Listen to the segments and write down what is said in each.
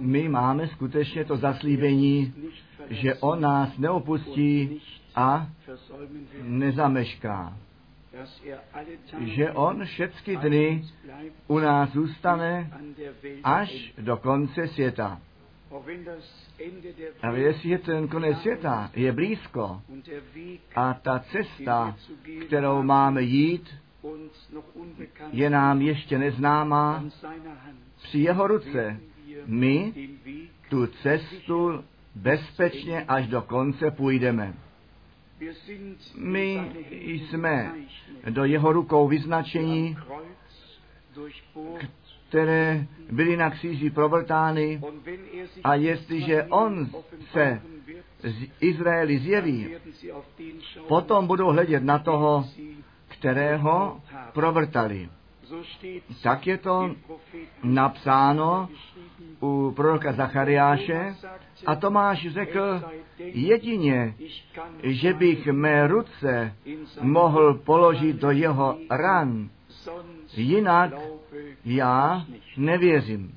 My máme skutečně to zaslíbení, že on nás neopustí a nezamešká. Že on všechny dny u nás zůstane až do konce světa. A jestliže ten konec světa je blízko a ta cesta, kterou máme jít, je nám ještě neznámá, při jeho ruce. My tu cestu bezpečně až do konce půjdeme. My jsme do jeho rukou vyznačení, které byly na kříži provrtány. A jestliže on se z Izraeli zjeví, potom budou hledět na toho, kterého provrtali. Tak je to napsáno u proroka Zachariáše a Tomáš řekl, jedině, že bych mé ruce mohl položit do jeho ran, jinak já nevěřím.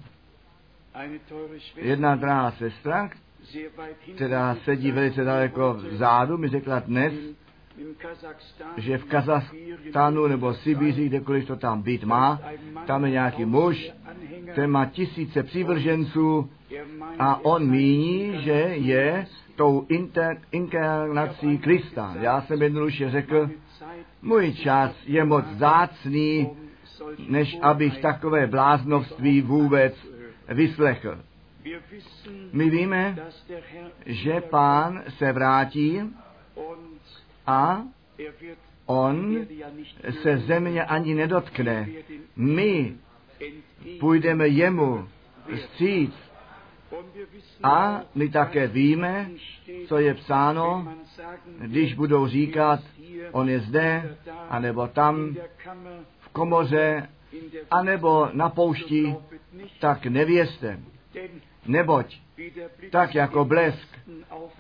Jedna drahá sestra, která sedí velice daleko vzadu, mi řekla dnes, že v Kazachstánu nebo Sibíři, kdekoliv to tam být má, tam je nějaký muž, ten má tisíce přívrženců a on míní, že je tou inter, inkarnací Krista. Já jsem jednoduše řekl, můj čas je moc zácný, než abych takové bláznovství vůbec vyslechl. My víme, že pán se vrátí a on se země ani nedotkne. My půjdeme jemu vstříc a my také víme, co je psáno, když budou říkat, on je zde, anebo tam, v komoře, anebo na poušti, tak nevězte. Neboť tak jako blesk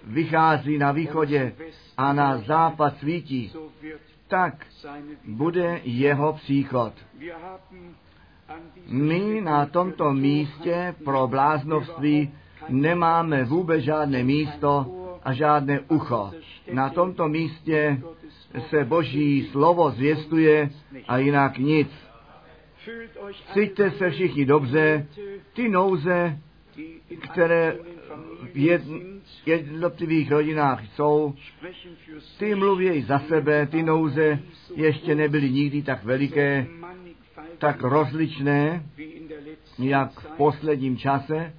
vychází na východě a na západ svítí, tak bude jeho příchod. My na tomto místě pro bláznovství nemáme vůbec žádné místo a žádné ucho. Na tomto místě se Boží slovo zvěstuje a jinak nic. Cítíte se všichni dobře, ty nouze, které v jednotlivých rodinách jsou, ty mluví za sebe, ty nouze ještě nebyly nikdy tak veliké, tak rozličné, jak v posledním čase.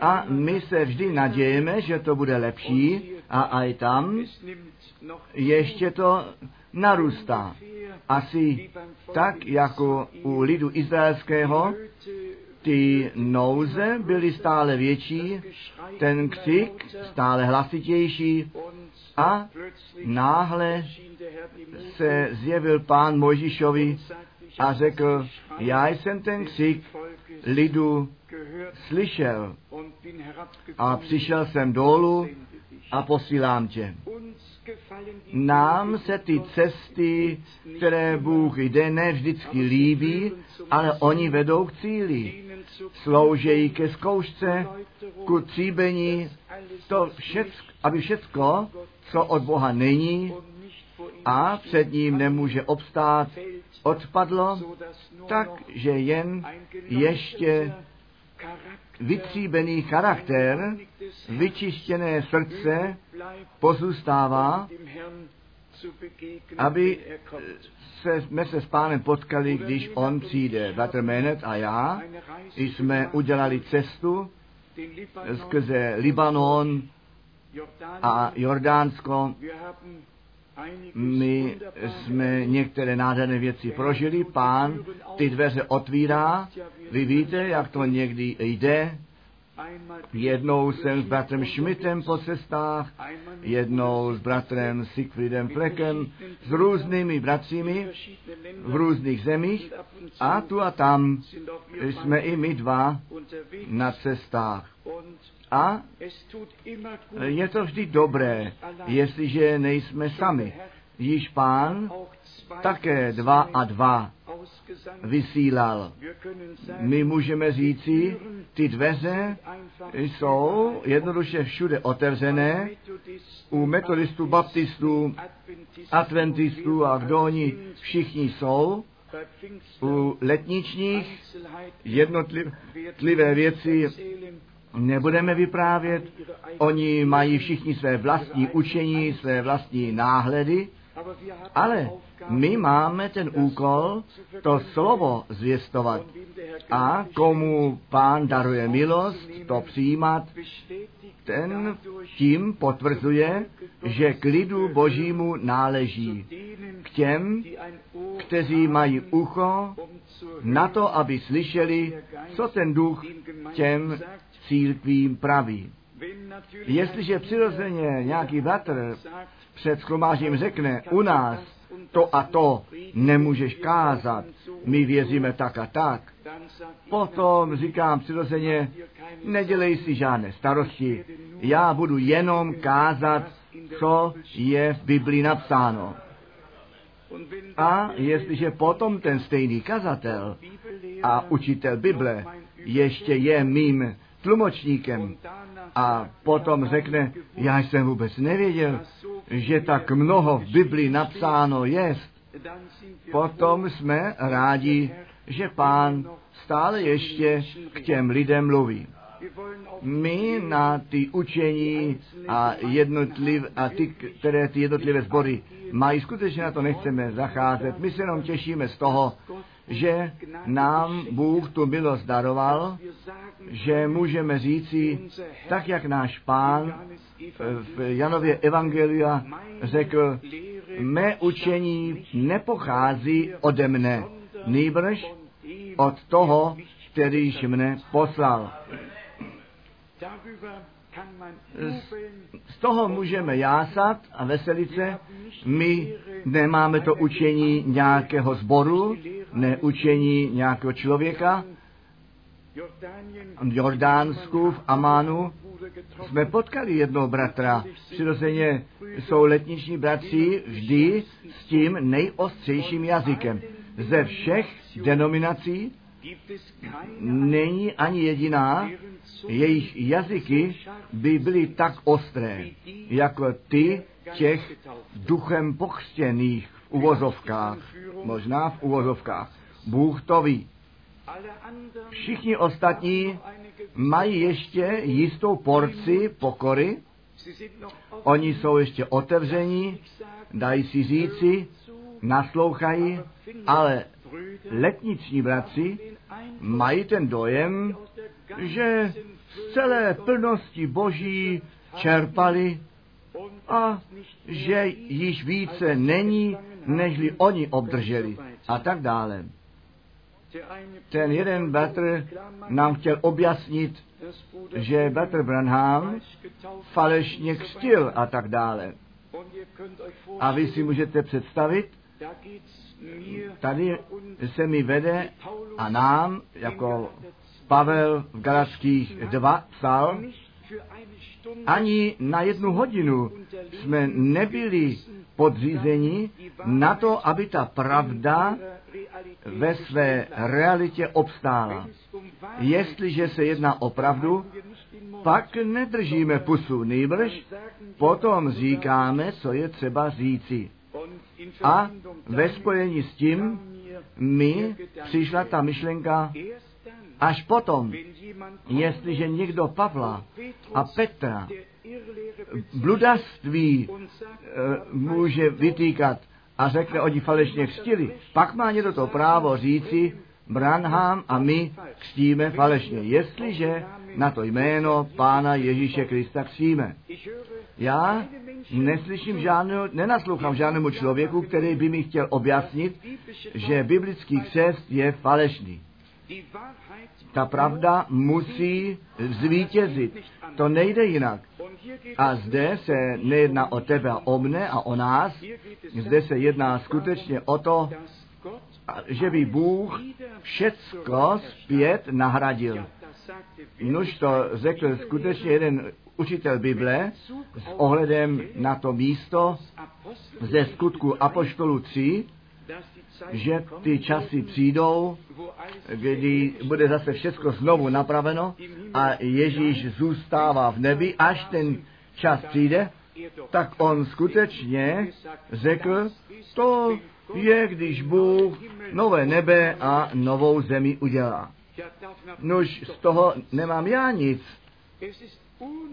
A my se vždy nadějeme, že to bude lepší a aj tam ještě to narůstá. Asi tak, jako u lidu izraelského, ty nouze byly stále větší, ten křik stále hlasitější a náhle se zjevil pán Mojžišovi a řekl, já jsem ten křik lidu slyšel a přišel jsem dolů a posílám tě. Nám se ty cesty, které Bůh jde, ne vždycky líbí, ale oni vedou k cíli. Sloužejí ke zkoušce, ku tříbení, to všecko, aby všecko, co od Boha není a před ním nemůže obstát, odpadlo, tak, že jen ještě vytříbený charakter, vyčištěné srdce pozůstává, aby se, jsme se s pánem potkali, když on přijde. Bratr Menet a já jsme udělali cestu skrze Libanon a Jordánsko. My jsme některé nádherné věci prožili, pán ty dveře otvírá, vy víte, jak to někdy jde, Jednou jsem s bratrem Schmidtem po cestách, jednou s bratrem Siegfriedem Fleckem, s různými bratřími v různých zemích a tu a tam jsme i my dva na cestách. A je to vždy dobré, jestliže nejsme sami. Již pán také dva a dva vysílal. My můžeme říci, ty dveře jsou jednoduše všude otevřené, u metodistů, baptistů, adventistů a kdo oni všichni jsou, u letničních jednotlivé věci nebudeme vyprávět. Oni mají všichni své vlastní učení, své vlastní náhledy, ale my máme ten úkol to slovo zvěstovat. A komu pán daruje milost, to přijímat, ten tím potvrzuje, že k lidu božímu náleží. K těm, kteří mají ucho na to, aby slyšeli, co ten duch těm církvím praví. Jestliže přirozeně nějaký bratr před schromážím řekne, u nás to a to nemůžeš kázat, my věříme tak a tak, potom říkám přirozeně, nedělej si žádné starosti, já budu jenom kázat, co je v Biblii napsáno. A jestliže potom ten stejný kazatel a učitel Bible ještě je mým tlumočníkem a potom řekne, já jsem vůbec nevěděl, že tak mnoho v Biblii napsáno je, potom jsme rádi, že pán stále ještě k těm lidem mluví. My na ty učení a, jednotliv, a ty, které ty jednotlivé sbory mají, skutečně na to nechceme zacházet. My se jenom těšíme z toho, že nám Bůh tu milost daroval, že můžeme říci, tak jak náš pán v Janově Evangelia řekl, mé učení nepochází ode mne, nýbrž od toho, kterýž mne poslal. Z toho můžeme jásat a veselit se. My nemáme to učení nějakého zboru, ne učení nějakého člověka. V Jordánsku, v Amánu jsme potkali jednoho bratra. Přirozeně jsou letniční bratři vždy s tím nejostřejším jazykem. Ze všech denominací není ani jediná, jejich jazyky by byly tak ostré, jako ty těch duchem pochstěných v uvozovkách, možná v uvozovkách. Bůh to ví. Všichni ostatní mají ještě jistou porci pokory, oni jsou ještě otevření, dají si říci, naslouchají, ale letniční bratři mají ten dojem, že z celé plnosti Boží čerpali a že již více není, nežli oni obdrželi a tak dále. Ten jeden bratr nám chtěl objasnit, že bratr Branham falešně křtil a tak dále. A vy si můžete představit, tady se mi vede a nám, jako Pavel v Galackých 2 psal, ani na jednu hodinu jsme nebyli podřízeni na to, aby ta pravda ve své realitě obstála. Jestliže se jedná o pravdu, pak nedržíme pusu, nejbrž potom říkáme, co je třeba říci. A ve spojení s tím mi přišla ta myšlenka, až potom, jestliže někdo Pavla a Petra bludaství e, může vytýkat a řekne, oni falešně křtili, pak má někdo to právo říci, Branham a my křtíme falešně, jestliže na to jméno Pána Ježíše Krista křtíme. Já neslyším žádného, nenaslouchám žádnému člověku, který by mi chtěl objasnit, že biblický křest je falešný. Ta pravda musí zvítězit. To nejde jinak. A zde se nejedná o tebe a o mne a o nás. Zde se jedná skutečně o to, že by Bůh všecko zpět nahradil. Nož to řekl skutečně jeden učitel Bible s ohledem na to místo ze skutku Apoštolu 3, že ty časy přijdou, kdy bude zase všechno znovu napraveno a Ježíš zůstává v nebi, až ten čas přijde, tak on skutečně řekl, to je, když Bůh nové nebe a novou zemi udělá. Nož z toho nemám já nic.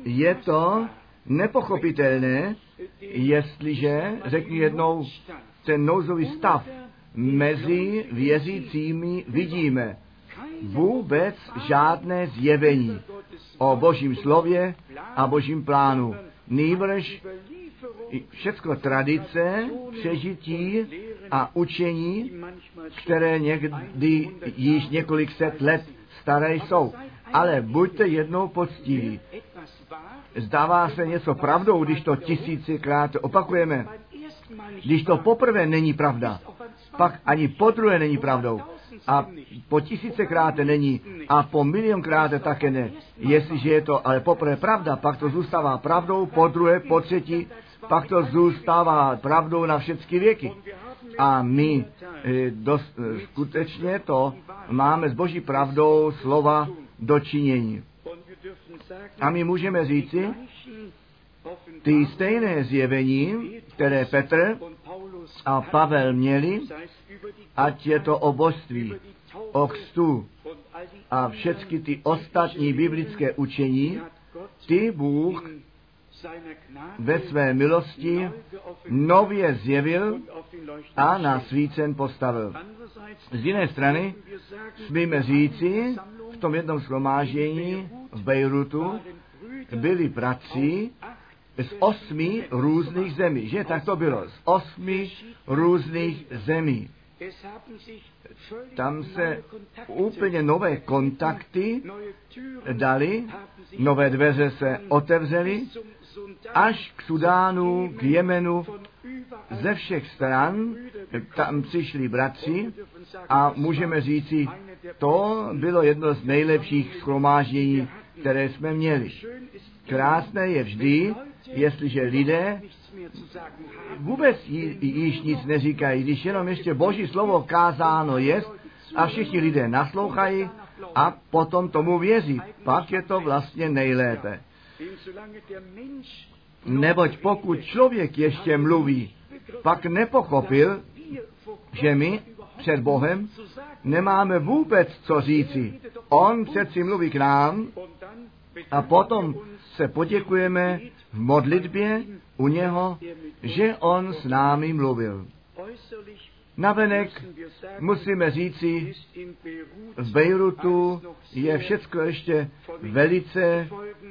Je to nepochopitelné, jestliže, řekni jednou, ten nouzový stav mezi věřícími vidíme vůbec žádné zjevení o božím slově a božím plánu. Nýbrž všechno tradice, přežití a učení, které někdy již několik set let staré jsou. Ale buďte jednou poctiví. Zdává se něco pravdou, když to tisícikrát opakujeme. Když to poprvé není pravda, pak ani po druhé není pravdou. A po tisícekrát není a po milionkrát také ne. Jestliže je to ale poprvé pravda, pak to zůstává pravdou, po druhé, po třetí, pak to zůstává pravdou na všechny věky. A my e, dost, e, skutečně to máme s Boží pravdou slova dočinění. A my můžeme říci, ty stejné zjevení, které Petr a Pavel měli, ať je to o božství, o kstu a všechny ty ostatní biblické učení, ty Bůh ve své milosti nově zjevil a na svícen postavil. Z jiné strany smíme říci, v tom jednom shromáždění v Bejrutu byli bratři z osmi různých zemí. Že tak to bylo? Z osmi různých zemí. Tam se úplně nové kontakty dali, nové dveře se otevřely až k Sudánu, k Jemenu, ze všech stran tam přišli bratři a můžeme říci, to bylo jedno z nejlepších schromáždění, které jsme měli. Krásné je vždy, jestliže lidé vůbec již nic neříkají, když jenom ještě Boží slovo kázáno je a všichni lidé naslouchají a potom tomu věří. Pak je to vlastně nejlépe. Neboť pokud člověk ještě mluví, pak nepochopil, že my před Bohem nemáme vůbec co říci. On přeci mluví k nám a potom se poděkujeme v modlitbě u něho, že on s námi mluvil. Navenek musíme říci, v Bejrutu je všechno ještě velice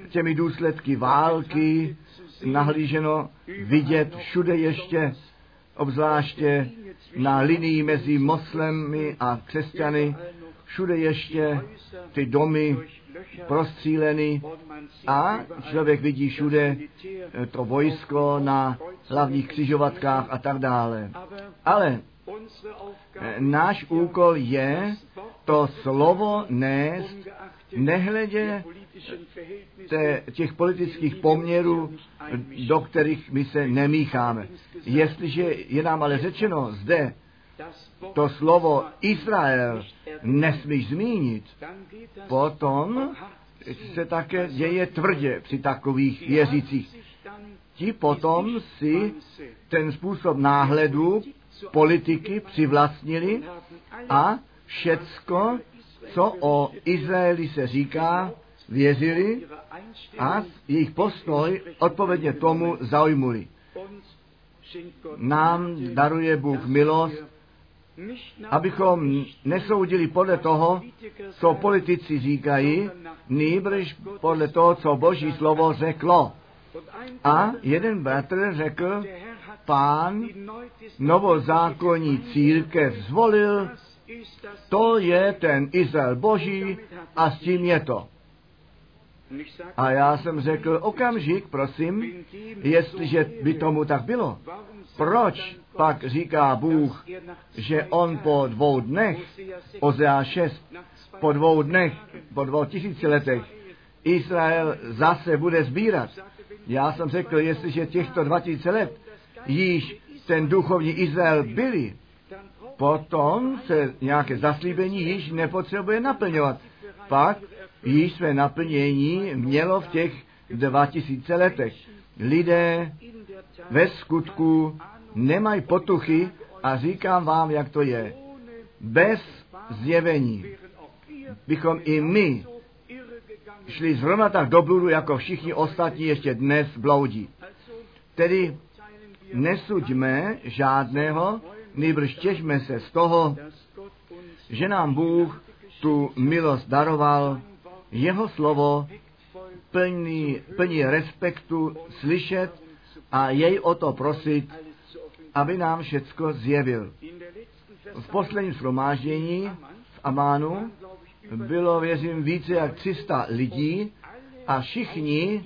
těmi důsledky války nahlíženo vidět všude ještě, obzvláště na linii mezi moslemy a křesťany, všude ještě ty domy prostříleny a člověk vidí všude to vojsko na hlavních křižovatkách a tak dále. Ale náš úkol je to slovo nést, nehledě těch politických poměrů, do kterých my se nemícháme. Jestliže je nám ale řečeno zde, to slovo Izrael nesmíš zmínit, potom se také děje tvrdě při takových věřících. Ti potom si ten způsob náhledu politiky přivlastnili a všecko, co o Izraeli se říká, věřili a jejich postoj odpovědně tomu zaujmuli. Nám daruje Bůh milost, abychom nesoudili podle toho, co politici říkají, nýbrž podle toho, co Boží slovo řeklo. A jeden bratr řekl, pán novozákonní církev zvolil, to je ten Izrael Boží a s tím je to. A já jsem řekl, okamžik, prosím, jestliže by tomu tak bylo, proč pak říká Bůh, že on po dvou dnech, Ozea 6, po dvou dnech, po dvou tisíci letech, Izrael zase bude sbírat. Já jsem řekl, jestliže těchto 2000 let již ten duchovní Izrael byli, potom se nějaké zaslíbení již nepotřebuje naplňovat. Pak již své naplnění mělo v těch 2000 letech. Lidé ve skutku nemají potuchy a říkám vám, jak to je. Bez zjevení bychom i my šli zrovna tak do bludu, jako všichni ostatní ještě dnes bloudí. Tedy nesuďme žádného, nejbrž těžme se z toho, že nám Bůh tu milost daroval, jeho slovo plný, plný respektu slyšet a jej o to prosit, aby nám všecko zjevil. V posledním shromáždění v Amánu bylo, věřím, více jak 300 lidí a všichni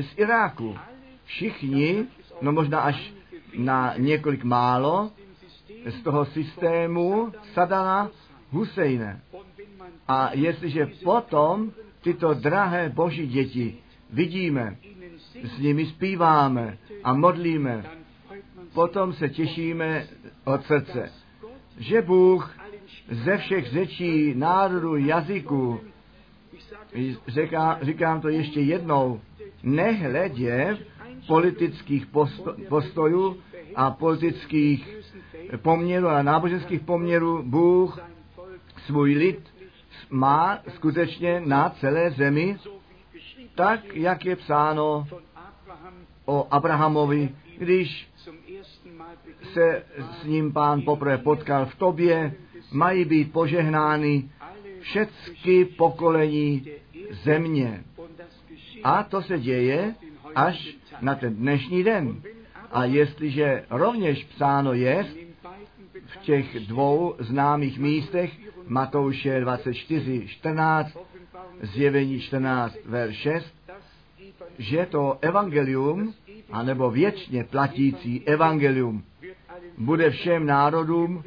z Iráku. Všichni, no možná až na několik málo, z toho systému Sadana Husejne. A jestliže potom tyto drahé boží děti vidíme, s nimi zpíváme a modlíme, potom se těšíme od srdce, že Bůh ze všech řečí, národů, jazyků, říká, říkám to ještě jednou, nehledě politických posto, postojů a politických poměrů a náboženských poměrů, Bůh svůj lid má skutečně na celé zemi, tak, jak je psáno o Abrahamovi, když se s ním pán poprvé potkal v tobě, mají být požehnány všechny pokolení země. A to se děje až na ten dnešní den. A jestliže rovněž psáno je v těch dvou známých místech, Matouše 24, 14, zjevení 14, ver 6, že to evangelium, anebo věčně platící evangelium, bude všem národům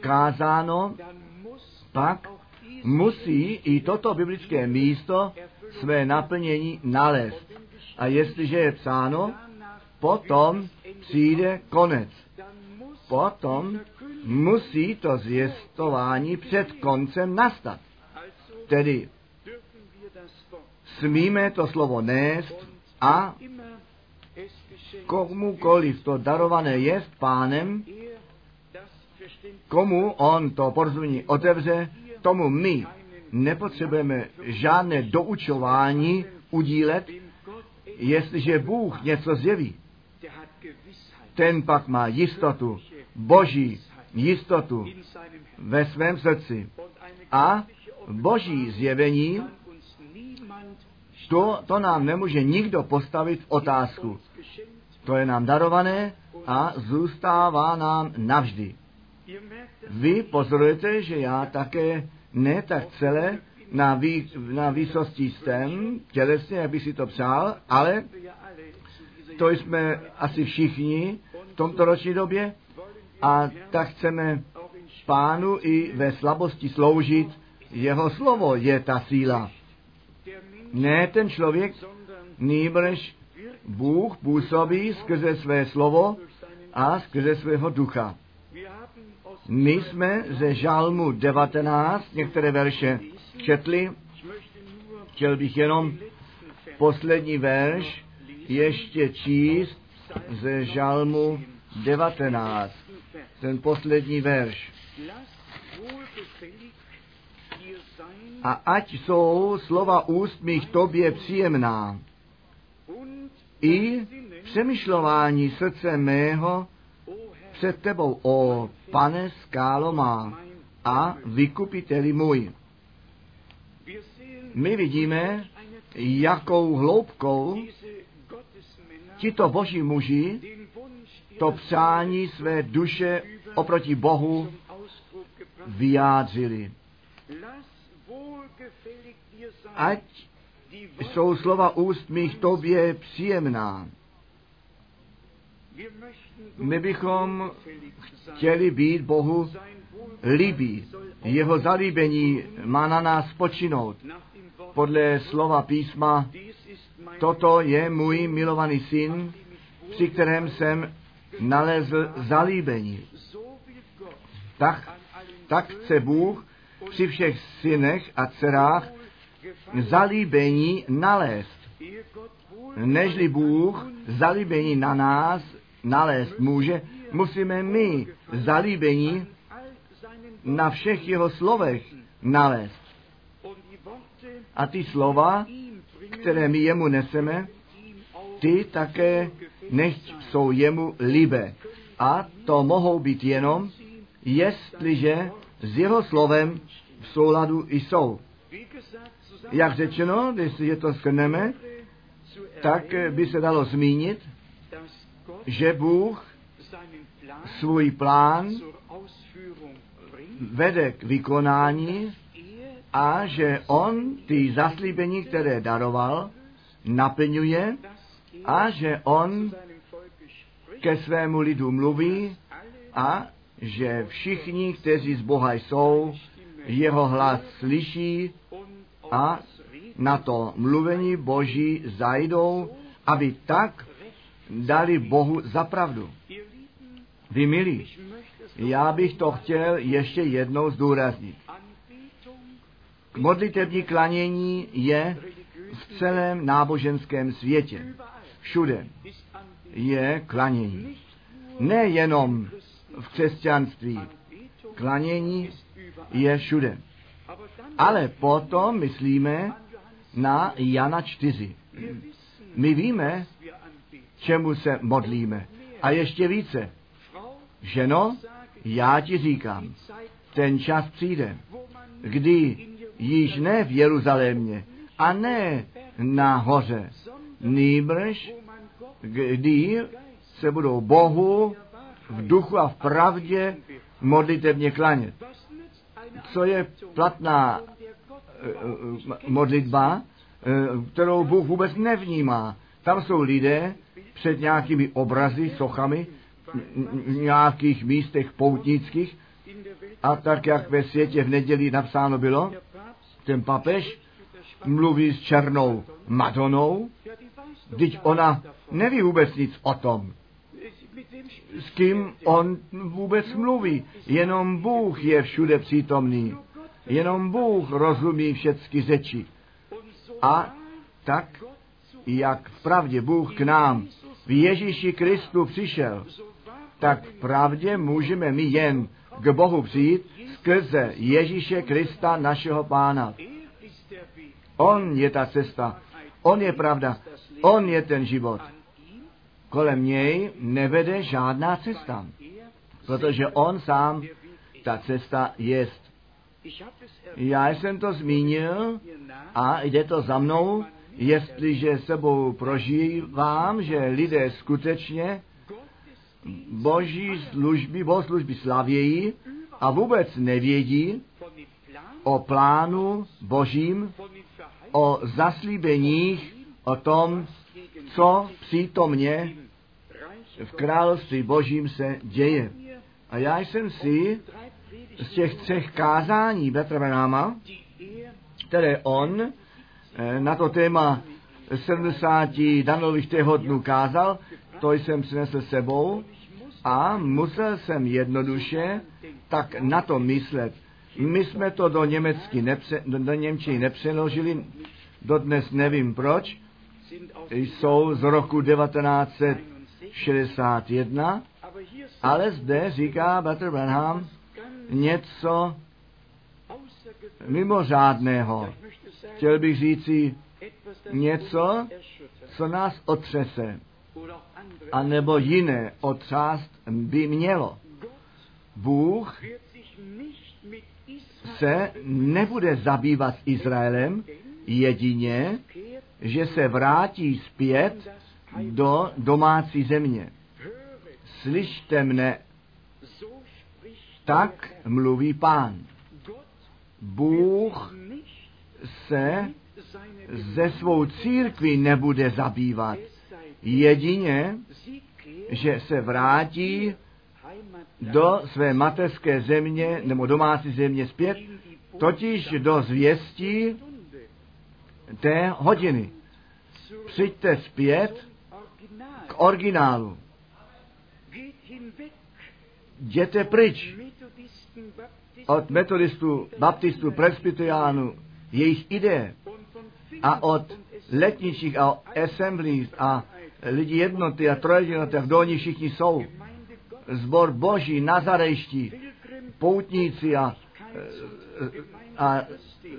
kázáno, pak musí i toto biblické místo své naplnění nalézt. A jestliže je psáno, potom přijde konec. Potom musí to zvěstování před koncem nastat. Tedy smíme to slovo nést a komukoliv to darované jest pánem, komu on to porozumění otevře, tomu my nepotřebujeme žádné doučování udílet, jestliže Bůh něco zjeví. Ten pak má jistotu, boží jistotu ve svém srdci. A boží zjevení, to, to nám nemůže nikdo postavit otázku. To je nám darované a zůstává nám navždy. Vy pozorujete, že já také ne tak celé na, vý, na výsosti jsem, tělesně, jak by si to přál, ale to jsme asi všichni v tomto roční době a tak chceme pánu i ve slabosti sloužit. Jeho slovo je ta síla. Ne ten člověk, nýbrž Bůh působí skrze své slovo a skrze svého ducha. My jsme ze Žalmu 19 některé verše četli. Chtěl bych jenom poslední verš ještě číst ze Žalmu 19. Ten poslední verš. A ať jsou slova úst mých tobě příjemná, i přemýšlování srdce mého před tebou, o pane skálo má a vykupiteli můj. My vidíme, jakou hloubkou tito boží muži to přání své duše oproti Bohu vyjádřili. Ať jsou slova úst mých tobě příjemná. My bychom chtěli být Bohu líbí. Jeho zalíbení má na nás počinout. Podle slova písma, toto je můj milovaný syn, při kterém jsem nalezl zalíbení. tak, tak chce Bůh při všech synech a dcerách zalíbení nalézt. Nežli Bůh zalíbení na nás nalézt může, musíme my zalíbení na všech jeho slovech nalézt. A ty slova, které my jemu neseme, ty také nechť jsou jemu líbe. A to mohou být jenom, jestliže s jeho slovem v souladu jsou. Jak řečeno, jestliže to skrneme, tak by se dalo zmínit, že Bůh svůj plán vede k vykonání a že on ty zaslíbení, které daroval, naplňuje a že on ke svému lidu mluví a že všichni, kteří z Boha jsou, jeho hlas slyší a na to mluvení Boží zajdou, aby tak dali Bohu za pravdu. Vy milí, já bych to chtěl ještě jednou zdůraznit. Modlitební klanění je v celém náboženském světě. Všude je klanění. Nejenom v křesťanství. Klanění je všude. Ale potom myslíme na Jana 4. My víme, čemu se modlíme. A ještě více. Ženo, já ti říkám, ten čas přijde, kdy již ne v Jeruzalémě a ne na hoře, nýbrž, kdy se budou Bohu v duchu a v pravdě modlitevně klanět. Co je platná eh, eh, modlitba, eh, kterou Bůh vůbec nevnímá. Tam jsou lidé před nějakými obrazy, sochami, v nějakých místech poutnických. A tak, jak ve světě v neděli napsáno bylo, ten papež mluví s černou Madonou, když ona neví vůbec nic o tom, s kým on vůbec mluví. Jenom Bůh je všude přítomný. Jenom Bůh rozumí všechny řeči. A tak, jak v pravdě Bůh k nám v Ježíši Kristu přišel, tak v pravdě můžeme my jen k Bohu přijít skrze Ježíše Krista, našeho Pána. On je ta cesta, on je pravda, on je ten život. Kolem něj nevede žádná cesta, protože on sám ta cesta jest. Já jsem to zmínil a jde to za mnou, jestliže sebou prožívám, že lidé skutečně boží služby, bohoslužby slavějí a vůbec nevědí o plánu božím, o zaslíbeních, o tom, co přítomně v království božím se děje. A já jsem si z těch třech kázání Betra které on eh, na to téma 70 danových dnů kázal, to jsem přinesl sebou a musel jsem jednoduše tak na to myslet. My jsme to do, německy nepře, do, do Němčiny nepřeložili, dodnes nevím proč, jsou z roku 1961, ale zde říká Bater Branham něco mimořádného. Chtěl bych říci něco, co nás otřese a nebo jiné otřást by mělo. Bůh se nebude zabývat s Izraelem jedině, že se vrátí zpět do domácí země. Slyšte mne, tak mluví pán. Bůh se ze svou církví nebude zabývat jedině, že se vrátí do své mateřské země nebo domácí země zpět, totiž do zvěstí té hodiny. Přijďte zpět k originálu. Jděte pryč, od metodistů, baptistů, presbyteriánů, jejich ideje a od letničích a assemblies a lidí jednoty a trojjednoty kdo oni všichni jsou. Zbor boží, nazarejští, poutníci a, a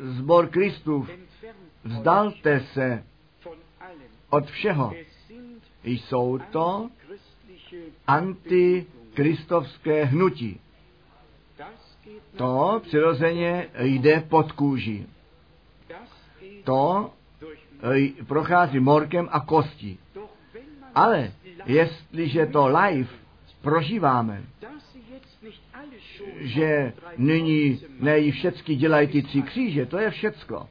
zbor Kristův. Vzdalte se od všeho. Jsou to antikristovské hnutí. To přirozeně jde pod kůži. To prochází morkem a kostí. Ale jestliže to live prožíváme, že nyní ne všechny dělají ty tři kříže, to je všecko.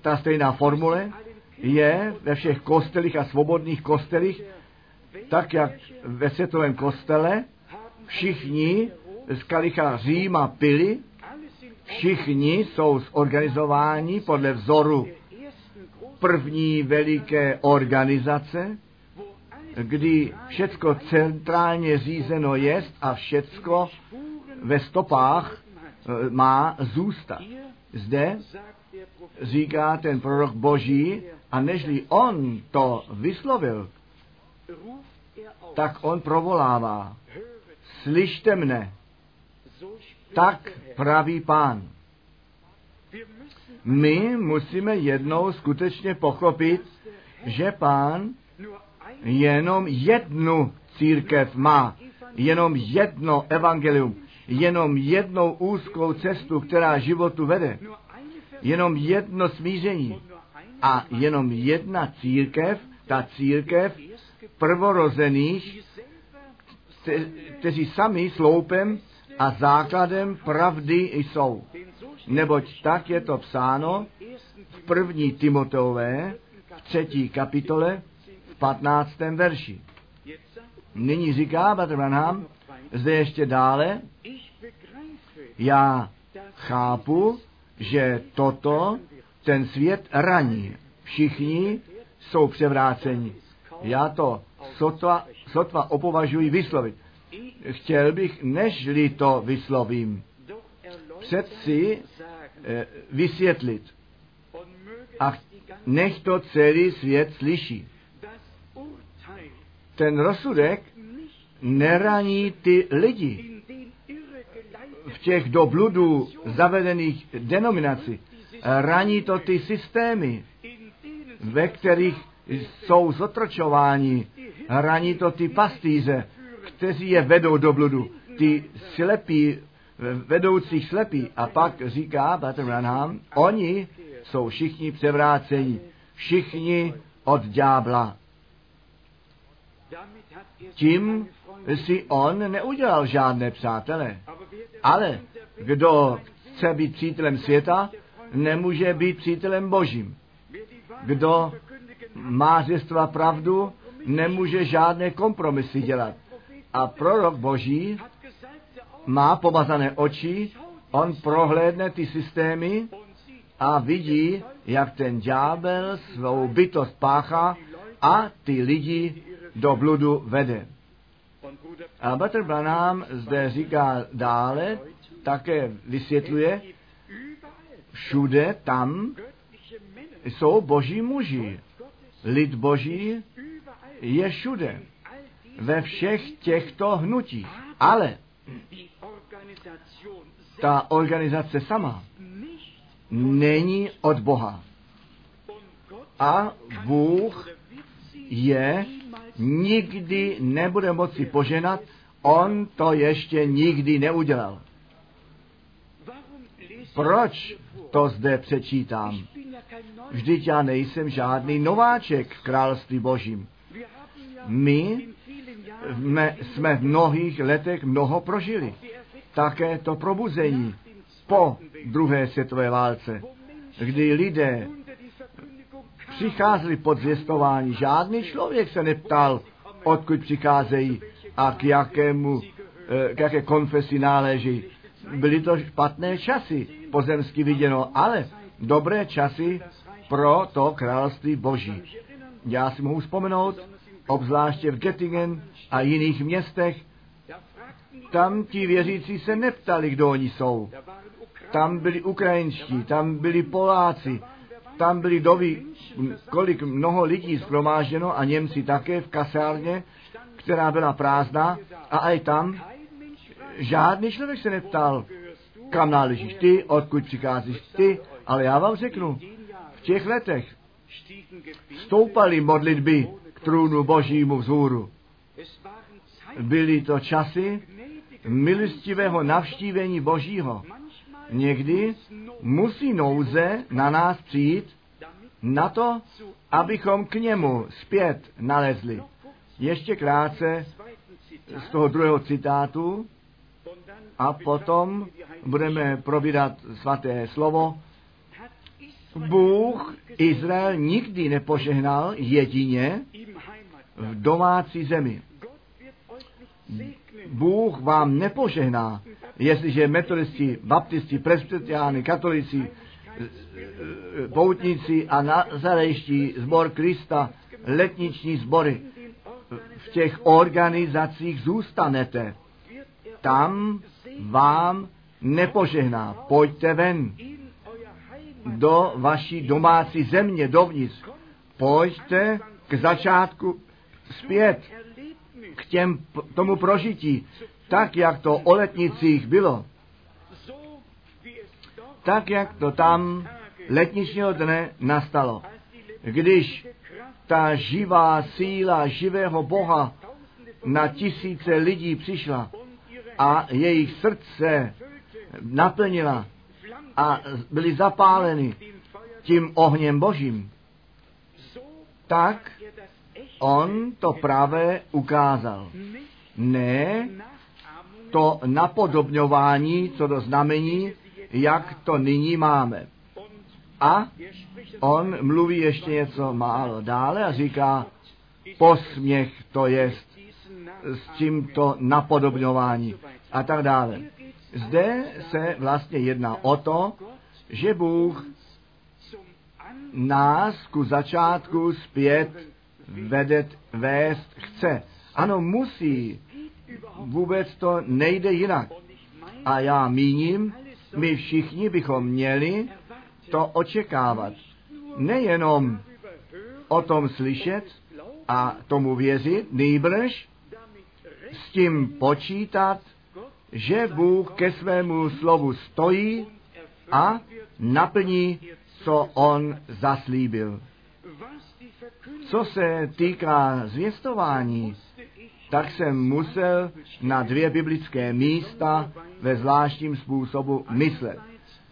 Ta stejná formule je ve všech kostelích a svobodných kostelích, tak jak ve světovém kostele všichni z kalicha Říma pili, všichni jsou zorganizováni podle vzoru první veliké organizace, kdy všecko centrálně řízeno jest a všecko ve stopách e, má zůstat. Zde říká ten prorok Boží, a nežli on to vyslovil, tak on provolává, slyšte mne, tak praví pán. My musíme jednou skutečně pochopit, že pán jenom jednu církev má, jenom jedno evangelium, jenom jednou úzkou cestu, která životu vede, jenom jedno smíření a jenom jedna církev, ta církev prvorozených, kteří sami sloupem a základem pravdy jsou. Neboť tak je to psáno v první Timoteové, v třetí kapitole, v patnáctém verši. Nyní říká Batranham, zde ještě dále, já chápu, že toto ten svět raní. Všichni jsou převráceni. Já to sotva, sotva opovažuji vyslovit. Chtěl bych, nežli to vyslovím, přeci eh, vysvětlit. A nech to celý svět slyší. Ten rozsudek neraní ty lidi v těch do bludu zavedených denominací. Raní to ty systémy, ve kterých jsou zotročováni. Raní to ty pastýře, kteří je vedou do bludu. Ty slepí, vedoucích slepí. A pak říká Pater Branham, oni jsou všichni převráceni. Všichni od ďábla. Tím si on neudělal žádné přátele. Ale kdo chce být přítelem světa, nemůže být přítelem božím. Kdo má zjistva pravdu, nemůže žádné kompromisy dělat. A prorok boží má pomazané oči, on prohlédne ty systémy a vidí, jak ten ďábel svou bytost páchá a ty lidi do bludu vede. A Bater Branham zde říká dále, také vysvětluje, všude tam jsou boží muži. Lid boží je všude. Ve všech těchto hnutích. Ale ta organizace sama není od Boha. A Bůh je nikdy nebude moci poženat, on to ještě nikdy neudělal. Proč to zde přečítám? Vždyť já nejsem žádný nováček v království božím. My jsme, v mnohých letech mnoho prožili. Také to probuzení po druhé světové válce, kdy lidé přicházeli pod zvěstování. Žádný člověk se neptal, odkud přicházejí a k jakému, eh, k jaké konfesi náleží. Byly to špatné časy, pozemsky viděno, ale dobré časy pro to království boží. Já si mohu vzpomenout, obzvláště v Göttingen a jiných městech, Tam ti věřící se neptali, kdo oni jsou. Tam byli Ukrajinští, tam byli Poláci, tam byli doví, kolik mnoho lidí skromážděno a Němci také v kasárně, která byla prázdná a i tam žádný člověk se neptal, kam náležíš ty, odkud přicházíš ty, ale já vám řeknu, v těch letech stoupaly modlitby k trůnu božímu vzhůru. Byly to časy milostivého navštívení božího. Někdy musí nouze na nás přijít na to, abychom k němu zpět nalezli. Ještě krátce z toho druhého citátu a potom budeme probírat svaté slovo. Bůh Izrael nikdy nepožehnal jedině v domácí zemi. Bůh vám nepožehná, jestliže metodisti, baptisti, presbytiány, katolici, poutníci a nazarejští zbor Krista, letniční sbory v těch organizacích zůstanete. Tam vám nepožehná. Pojďte ven do vaší domácí země, dovnitř. Pojďte k začátku zpět, k těm, tomu prožití, tak, jak to o letnicích bylo. Tak, jak to tam letničního dne nastalo. Když ta živá síla živého Boha na tisíce lidí přišla a jejich srdce naplnila a byli zapáleni tím ohněm božím, tak on to právě ukázal. Ne to napodobňování, co do znamení, jak to nyní máme. A on mluví ještě něco málo dále a říká, posměch to jest s tímto napodobňování a tak dále. Zde se vlastně jedná o to, že Bůh nás ku začátku zpět vedet, vést chce. Ano, musí. Vůbec to nejde jinak. A já míním, my všichni bychom měli to očekávat. Nejenom o tom slyšet a tomu věřit, nejbrž s tím počítat, že Bůh ke svému slovu stojí a naplní, co on zaslíbil. Co se týká zvěstování, tak jsem musel na dvě biblické místa ve zvláštním způsobu myslet.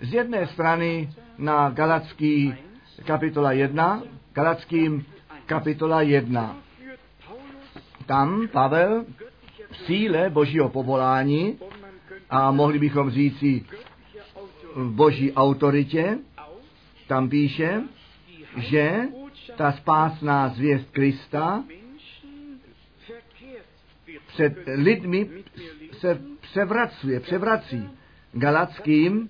Z jedné strany na Galacký kapitola 1, Galackým kapitola 1. Tam Pavel v síle božího povolání a mohli bychom říci v boží autoritě, tam píše, že ta spásná zvěst Krista před lidmi se převracuje, převrací. Galackým,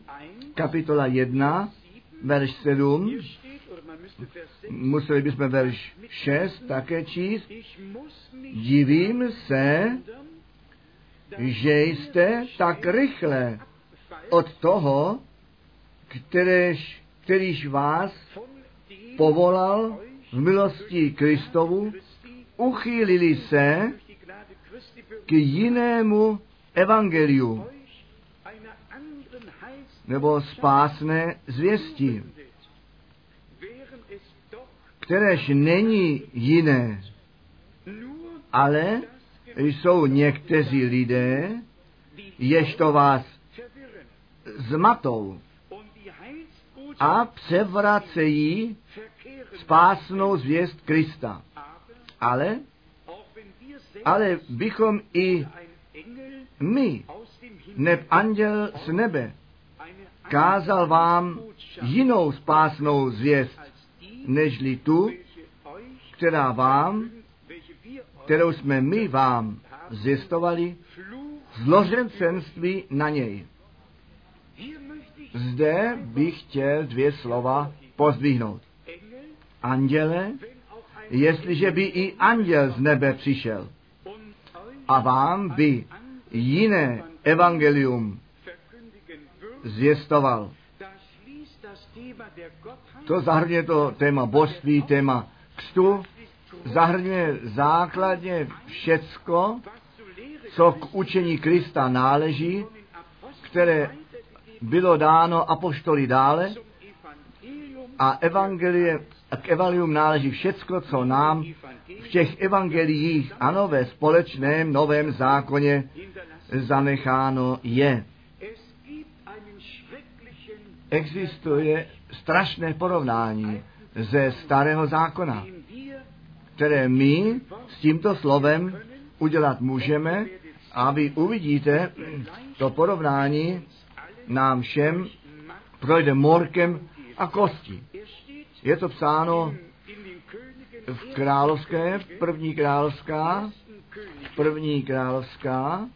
kapitola 1, verš 7, museli bychom verš 6 také číst. Divím se, že jste tak rychle od toho, kteréž, kterýž vás povolal v milosti Kristovu, uchýlili se k jinému evangeliu nebo spásné zvěsti, kteréž není jiné, ale jsou někteří lidé, jež to vás zmatou a převracejí spásnou zvěst Krista. Ale, ale bychom i my, neb anděl z nebe, kázal vám jinou spásnou zvěst, nežli tu, která vám, kterou jsme my vám zjistovali, zložencenství na něj. Zde bych chtěl dvě slova pozdvihnout. Anděle, jestliže by i anděl z nebe přišel a vám by jiné evangelium zvěstoval. To zahrně to téma božství, téma kstu, zahrňuje základně všecko, co k učení Krista náleží, které bylo dáno apoštoli dále a evangelie, k evangelium náleží všecko, co nám v těch evangeliích, ano, ve společném novém zákoně zanecháno je. Existuje strašné porovnání ze starého zákona, které my s tímto slovem udělat můžeme a vy uvidíte, to porovnání nám všem projde morkem a kostí. Je to psáno v královské, v první královská, první královská,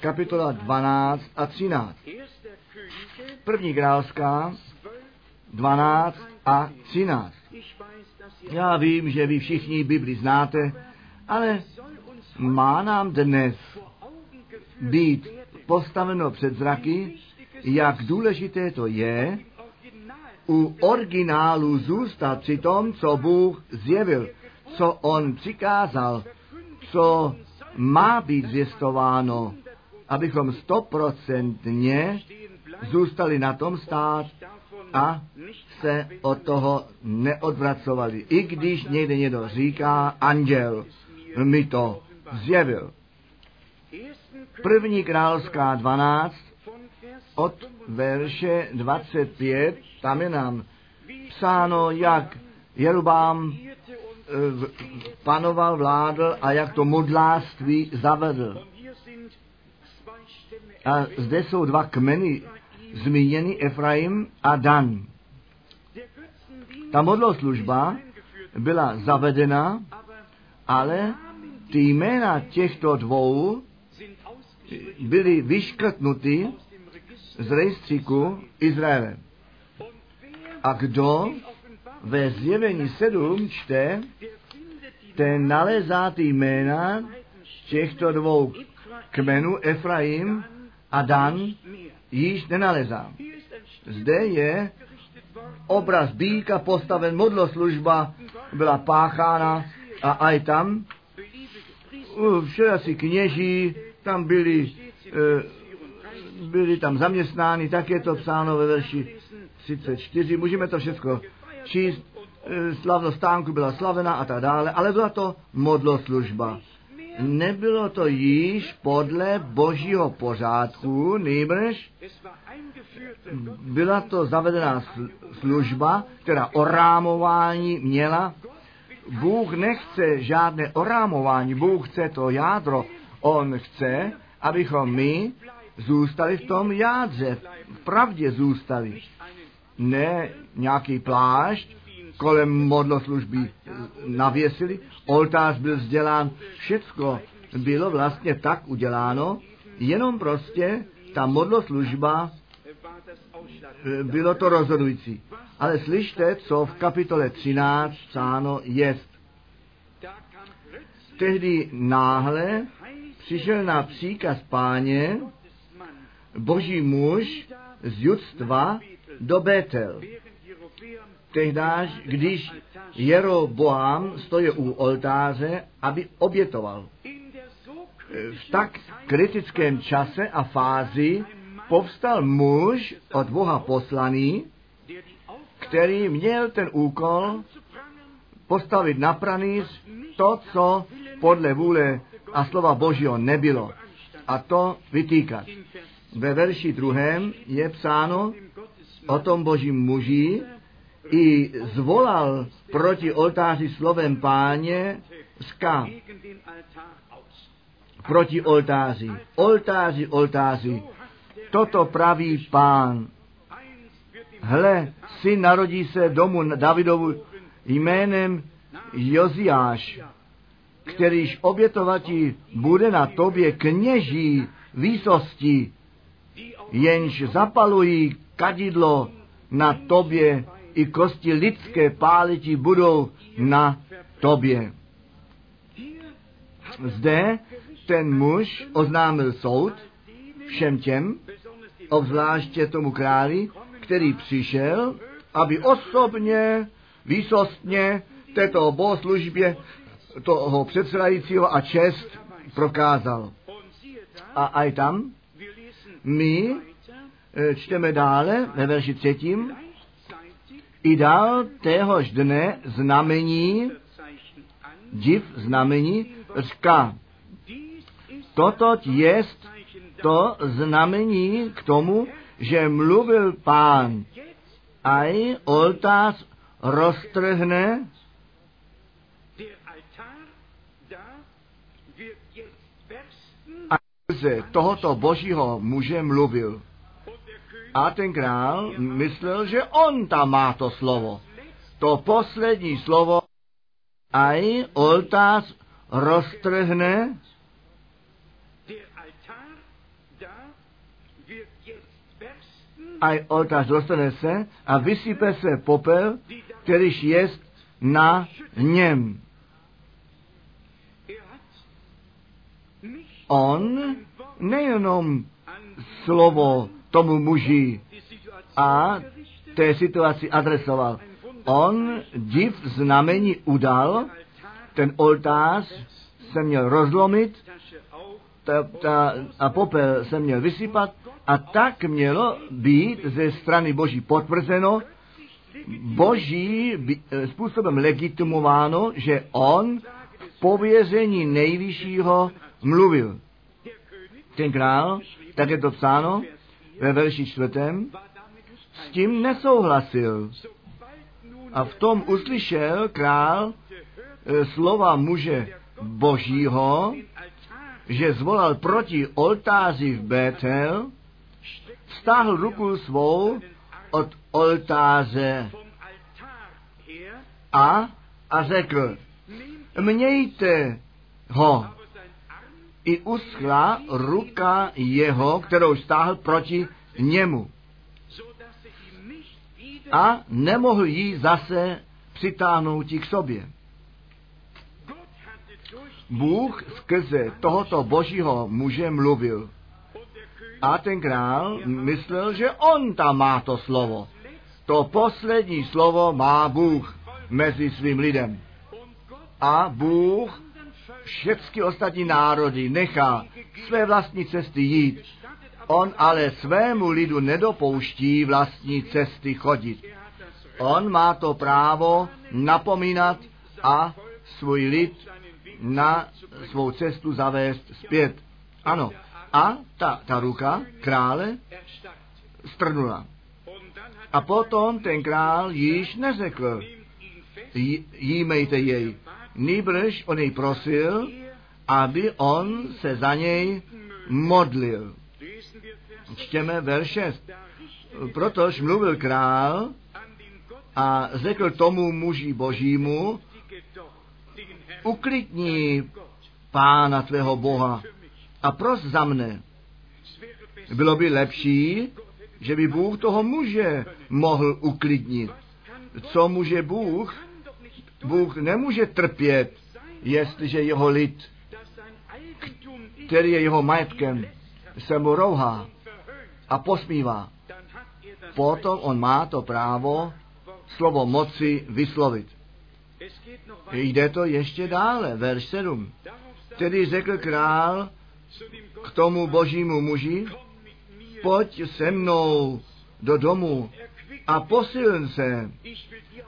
kapitola 12 a 13. První královská, 12 a 13. Já vím, že vy všichni Bibli znáte, ale má nám dnes být postaveno před zraky, jak důležité to je u originálu zůstat při tom, co Bůh zjevil, co On přikázal, co má být zvěstováno, abychom stoprocentně zůstali na tom stát a se od toho neodvracovali. I když někde někdo říká, anděl mi to zjevil. První královská 12 od verše 25, tam je nám psáno, jak Jerubám eh, panoval, vládl a jak to modlářství zavedl. A zde jsou dva kmeny zmíněny, Efraim a Dan. Ta modloslužba byla zavedena, ale ty jména těchto dvou byly vyškrtnuty z rejstříku Izraele. A kdo ve zjevení 7 čte, ten nalezá ty jména těchto dvou kmenů Efraim a Dan již nenalezá. Zde je obraz býka postaven, modloslužba byla páchána a aj tam si kněží tam byli, e, byli tam zaměstnáni, tak je to psáno ve verši 34, můžeme to všechno číst, e, slavnost stánku byla slavena a tak dále, ale byla to modloslužba. Nebylo to již podle božího pořádku, nejbrž byla to zavedená služba, která orámování měla. Bůh nechce žádné orámování, Bůh chce to jádro. On chce, abychom my zůstali v tom jádře, v pravdě zůstali. Ne nějaký plášť, kolem modloslužby navěsili, oltář byl vzdělán, všecko bylo vlastně tak uděláno, jenom prostě ta modloslužba e, bylo to rozhodující. Ale slyšte, co v kapitole 13 psáno jest. Tehdy náhle přišel na příkaz páně boží muž z judstva do Betel tehdáž, když Jeroboam stojí u oltáře, aby obětoval. V tak kritickém čase a fázi povstal muž od Boha poslaný, který měl ten úkol postavit na pranýř to, co podle vůle a slova Božího nebylo. A to vytýkat. Ve verši druhém je psáno o tom božím muži, i zvolal proti oltáři slovem páně ska. Proti oltáři. Oltáři, oltáři. Toto praví pán. Hle, syn narodí se domu Davidovu jménem Joziáš, kterýž obětovatí bude na tobě kněží výsosti, jenž zapalují kadidlo na tobě i kosti lidské páliti budou na tobě. Zde ten muž oznámil soud všem těm, obzvláště tomu králi, který přišel, aby osobně, výsostně této bohoslužbě toho předsedajícího a čest prokázal. A aj tam my eh, čteme dále ve verši třetím, i dal téhož dne znamení, div znamení, říká, toto jest to znamení k tomu, že mluvil pán, aj oltář roztrhne a ze tohoto božího muže mluvil. A ten král myslel, že on tam má to slovo. To poslední slovo aj oltář roztrhne aj oltář dostane se a vysype se popel, kterýž jest na něm. On nejenom slovo tomu muži a té situaci adresoval. On div znamení udal, ten oltář se měl rozlomit ta, ta, a popel se měl vysypat a tak mělo být ze strany Boží potvrzeno, Boží eh, způsobem legitimováno, že on v pověření nejvyššího mluvil. Ten král, tak je to psáno ve verši čtvrtém, s tím nesouhlasil. A v tom uslyšel král e, slova muže božího, že zvolal proti oltáři v Betel, stáhl ruku svou od oltáře a, a řekl, mějte ho. I uschla ruka jeho, kterou stáhl proti němu. A nemohl jí zase přitáhnout k sobě. Bůh skrze tohoto božího muže mluvil. A ten král myslel, že on tam má to slovo. To poslední slovo má Bůh mezi svým lidem. A Bůh všechny ostatní národy nechá své vlastní cesty jít. On ale svému lidu nedopouští vlastní cesty chodit. On má to právo napomínat a svůj lid na svou cestu zavést zpět. Ano, a ta, ta ruka krále strnula. A potom ten král již neřekl, jímejte jej. Nýbrž on jej prosil, aby on se za něj modlil. Čtěme verš 6. Protož mluvil král a řekl tomu muži božímu, uklidni pána tvého Boha a pros za mne. Bylo by lepší, že by Bůh toho muže mohl uklidnit. Co může Bůh? Bůh nemůže trpět, jestliže jeho lid, který je jeho majetkem, se mu rouhá a posmívá. Potom on má to právo slovo moci vyslovit. Jde to ještě dále, verš 7. Tedy řekl král k tomu božímu muži, pojď se mnou do domu a posiln se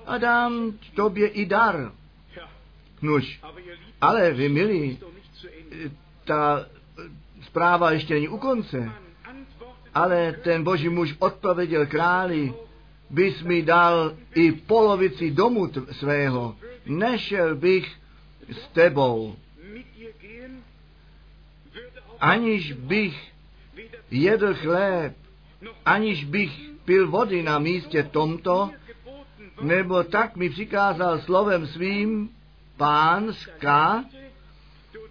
a dám tobě i dar. Nuž, ale vy milí, ta zpráva ještě není u konce. Ale ten boží muž odpověděl králi, bys mi dal i polovici domu svého, nešel bych s tebou aniž bych jedl chléb, aniž bych pil vody na místě tomto, nebo tak mi přikázal slovem svým, pánska,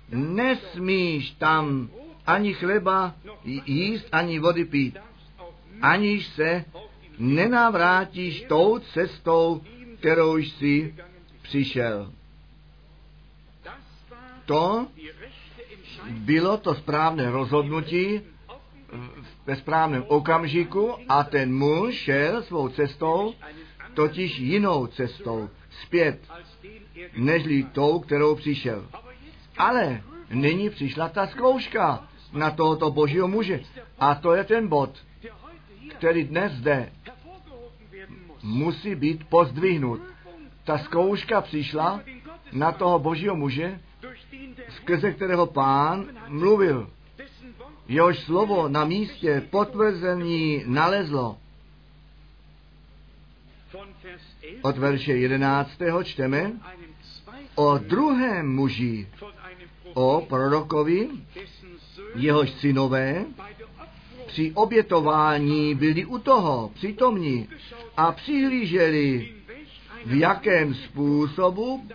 nesmíš tam ani chleba jíst, ani vody pít, aniž se nenavrátíš tou cestou, kterou jsi přišel. To bylo to správné rozhodnutí ve správném okamžiku a ten muž šel svou cestou, totiž jinou cestou, zpět, nežli tou, kterou přišel. Ale nyní přišla ta zkouška na tohoto božího muže. A to je ten bod, který dnes zde musí být pozdvihnut. Ta zkouška přišla na toho božího muže, skrze kterého pán mluvil. Jehož slovo na místě potvrzení nalezlo. Od verše 11. čteme o druhém muži, o prorokovi, jehož synové při obětování byli u toho přítomní a přihlíželi, v jakém způsobu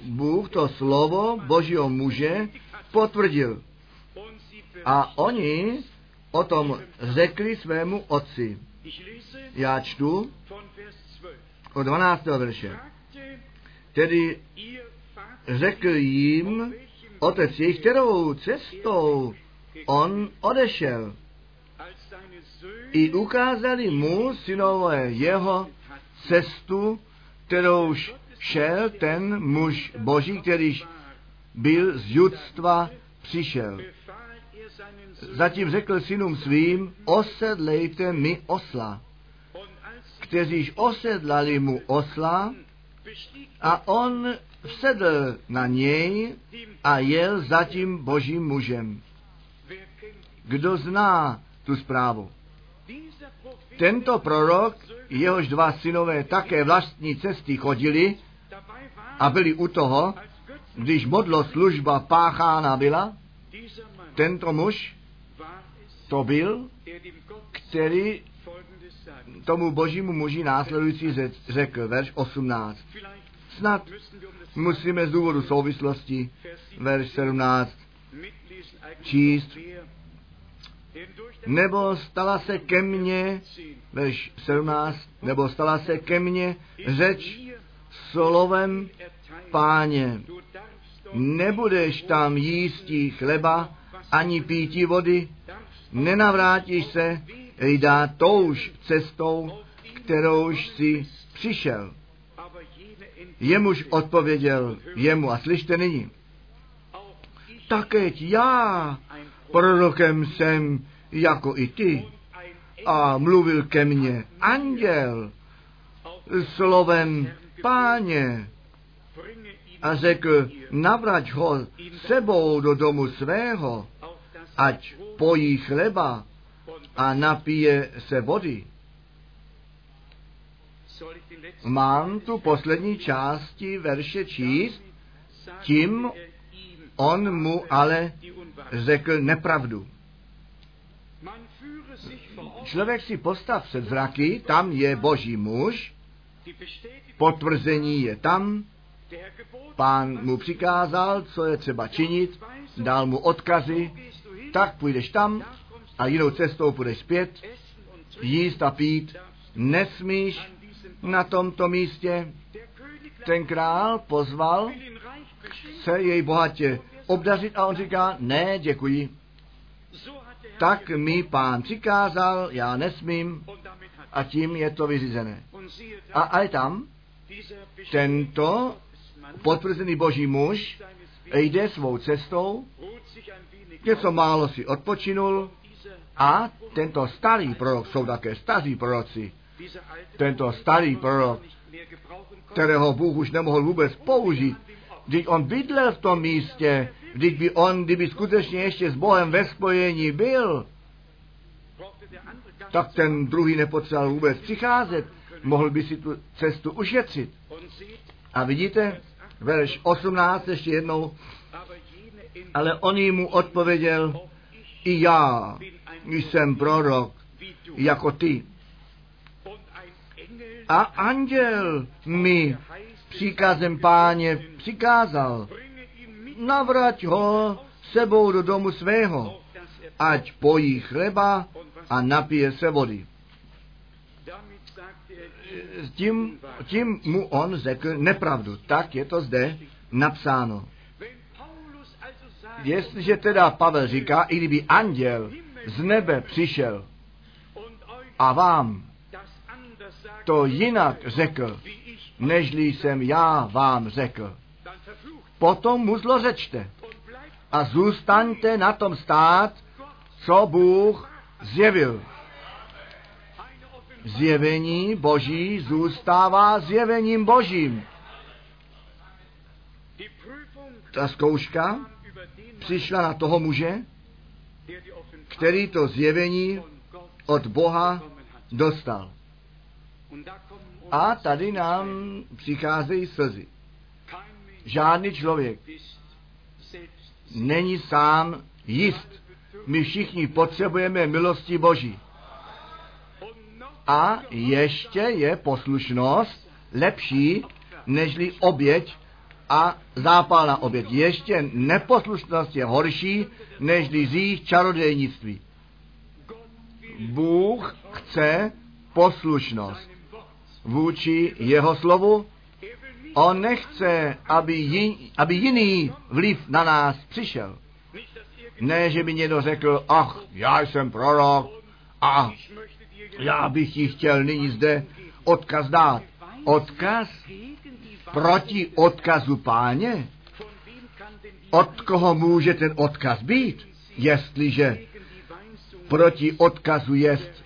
Bůh to slovo Božího muže potvrdil. A oni o tom řekli svému otci. Já čtu od 12. verše. Tedy řekl jim otec jejich, kterou cestou on odešel. I ukázali mu synové jeho cestu, kterouž šel ten muž boží, kterýž byl z judstva přišel. Zatím řekl synům svým, osedlejte mi osla. Kteříž osedlali mu osla a on vsedl na něj a jel za tím božím mužem. Kdo zná tu zprávu? Tento prorok, jehož dva synové také vlastní cesty chodili a byli u toho, když modlo služba páchána byla, tento muž to byl, který tomu božímu muži následující řekl, verš 18. Snad musíme z důvodu souvislosti, verš 17, číst, nebo stala se ke mně, verš 17, nebo stala se ke mně řeč slovem páně. Nebudeš tam jístí chleba, ani pítí vody, nenavrátíš se, jdá touž cestou, kterouž si přišel. Jemuž odpověděl jemu, a slyšte nyní, takeť já prorokem jsem jako i ty. A mluvil ke mně anděl slovem páně a řekl, navrať ho sebou do domu svého, ať pojí chleba a napije se vody. Mám tu poslední části verše číst, tím on mu ale řekl nepravdu. Člověk si postav před zraky, tam je boží muž, potvrzení je tam, pán mu přikázal, co je třeba činit, dal mu odkazy, tak půjdeš tam a jinou cestou půjdeš zpět, jíst a pít, nesmíš na tomto místě. Ten král pozval se jej bohatě obdařit a on říká, ne, děkuji. Tak mi pán přikázal, já nesmím a tím je to vyřízené. A ale tam tento potvrzený boží muž jde svou cestou, něco málo si odpočinul a tento starý prorok, jsou také staří proroci, tento starý prorok, kterého Bůh už nemohl vůbec použít, když on bydlel v tom místě, když by on, kdyby skutečně ještě s Bohem ve spojení byl, tak ten druhý nepotřeboval vůbec přicházet, mohl by si tu cestu ušetřit. A vidíte, verš 18 ještě jednou, ale on mu odpověděl, i já jsem prorok, jako ty. A anděl mi příkazem páně přikázal, navrať ho sebou do domu svého, ať pojí chleba a napije se vody. Tím, tím mu on řekl nepravdu. Tak je to zde napsáno. Jestliže teda Pavel říká, i kdyby anděl z nebe přišel a vám to jinak řekl, nežli jsem já vám řekl, potom mu zlořečte a zůstaňte na tom stát, co Bůh zjevil. Zjevení Boží zůstává zjevením Božím. Ta zkouška přišla na toho muže, který to zjevení od Boha dostal. A tady nám přicházejí slzy. Žádný člověk není sám jist. My všichni potřebujeme milosti Boží. A ještě je poslušnost lepší nežli oběť a zápalná oběť. Ještě neposlušnost je horší nežli zích čarodějnictví. Bůh chce poslušnost vůči jeho slovu. On nechce, aby, jin, aby jiný vliv na nás přišel. Ne, že by někdo řekl, ach, já jsem prorok a já bych ti chtěl nyní zde odkaz dát. Odkaz proti odkazu páně? Od koho může ten odkaz být, jestliže proti odkazu jest,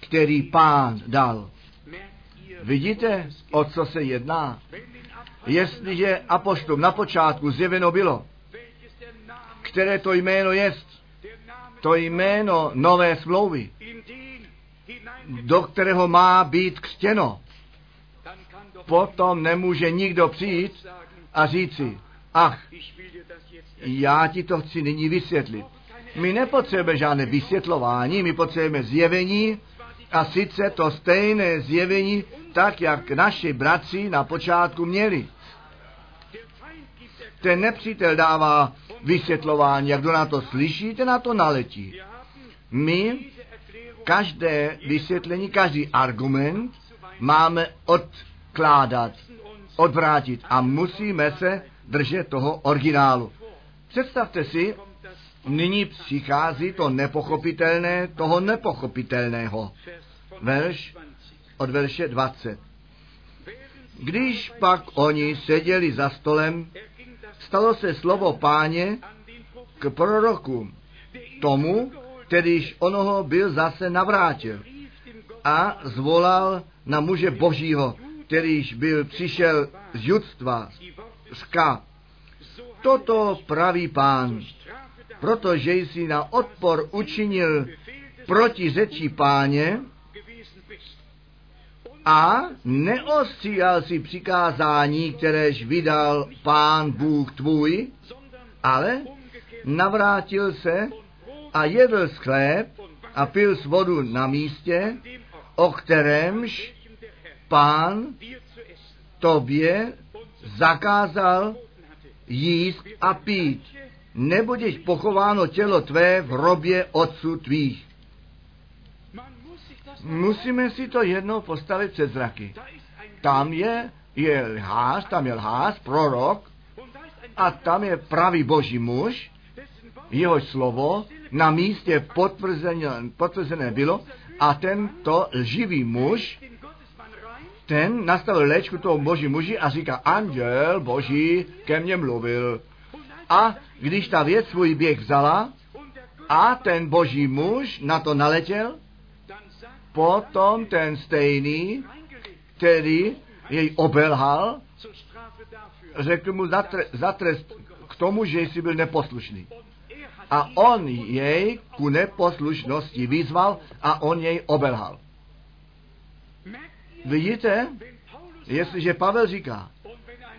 který pán dal? Vidíte, o co se jedná? Jestliže apoštům na počátku zjeveno bylo, které to jméno jest, to jméno nové smlouvy, do kterého má být křtěno, potom nemůže nikdo přijít a říci, ach, já ti to chci nyní vysvětlit. My nepotřebujeme žádné vysvětlování, my potřebujeme zjevení a sice to stejné zjevení, tak jak naši bratři na počátku měli. Ten nepřítel dává vysvětlování, jak kdo na to slyší, ten na to naletí. My každé vysvětlení, každý argument máme odkládat, odvrátit a musíme se držet toho originálu. Představte si, nyní přichází to nepochopitelné toho nepochopitelného. Verš od verše 20. Když pak oni seděli za stolem, stalo se slovo páně k proroku, tomu, kterýž onoho byl zase navrátil a zvolal na muže božího, kterýž byl přišel z judstva, z K. Toto praví pán, protože jsi na odpor učinil proti řeči páně a neostříhal si přikázání, kteréž vydal pán Bůh tvůj, ale navrátil se a jedl z chléb a pil z vodu na místě, o kterémž pán tobě zakázal jíst a pít. Nebudeš pochováno tělo tvé v hrobě otců tvých. Musíme si to jednou postavit před zraky. Tam je, je lhář, tam je lhář, prorok, a tam je pravý boží muž, jeho slovo na místě potvrzené, potvrzené bylo a tento lživý muž, ten nastavil léčku toho boží muži a říká, anděl boží ke mně mluvil. A když ta věc svůj běh vzala a ten boží muž na to naletěl, potom ten stejný, který jej obelhal, řekl mu za trest k tomu, že jsi byl neposlušný. A on jej ku neposlušnosti vyzval a on jej obelhal. Vidíte, jestliže Pavel říká,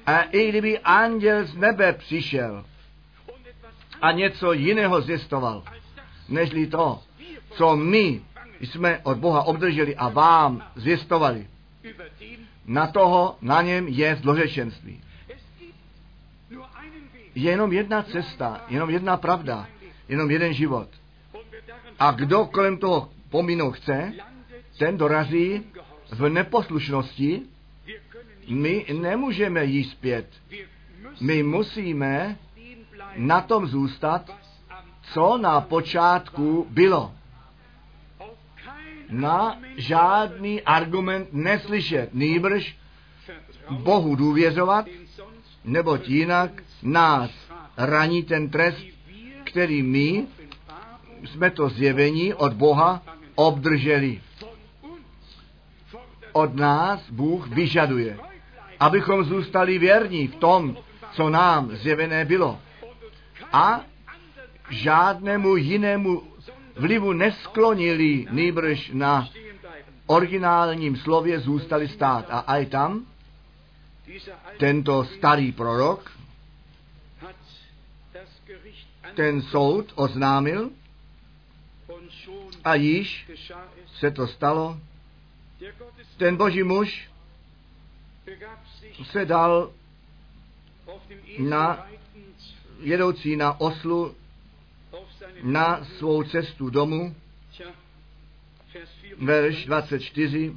a i kdyby anděl z nebe přišel a něco jiného zjistoval, nežli to, co my jsme od Boha obdrželi a vám zvěstovali. Na toho, na něm je zlořečenství. Je jenom jedna cesta, jenom jedna pravda, jenom jeden život. A kdo kolem toho pominout chce, ten dorazí v neposlušnosti. My nemůžeme jít zpět. My musíme na tom zůstat, co na počátku bylo. Na žádný argument neslyšet, nýbrž Bohu důvěřovat, neboť jinak nás raní ten trest, který my jsme to zjevení od Boha obdrželi. Od nás Bůh vyžaduje, abychom zůstali věrní v tom, co nám zjevené bylo. A žádnému jinému vlivu nesklonili, nýbrž na originálním slově zůstali stát. A aj tam tento starý prorok ten soud oznámil a již se to stalo. Ten boží muž se dal na jedoucí na oslu na svou cestu domů. Verš 24.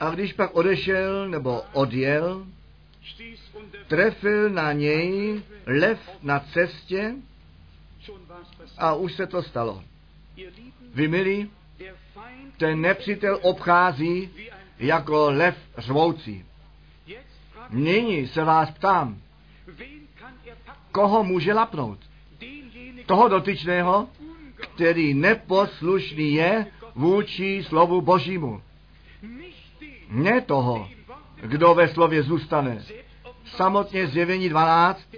A když pak odešel nebo odjel, trefil na něj lev na cestě a už se to stalo. Vy milí, ten nepřítel obchází jako lev řvoucí. Nyní se vás ptám, koho může lapnout? Toho dotyčného, který neposlušný je vůči slovu Božímu. Ne toho, kdo ve slově zůstane. Samotně zjevení 12,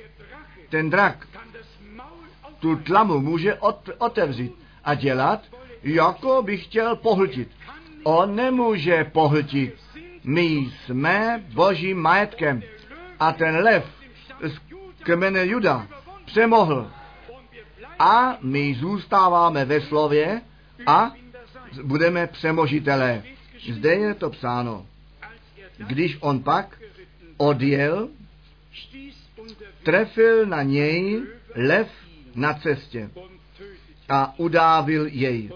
ten drak tu tlamu může otevřít a dělat, jako by chtěl pohltit. On nemůže pohltit. My jsme božím majetkem. A ten lev z kmene Juda přemohl. A my zůstáváme ve slově a budeme přemožitelé. Zde je to psáno. Když on pak odjel, trefil na něj lev na cestě a udávil jej.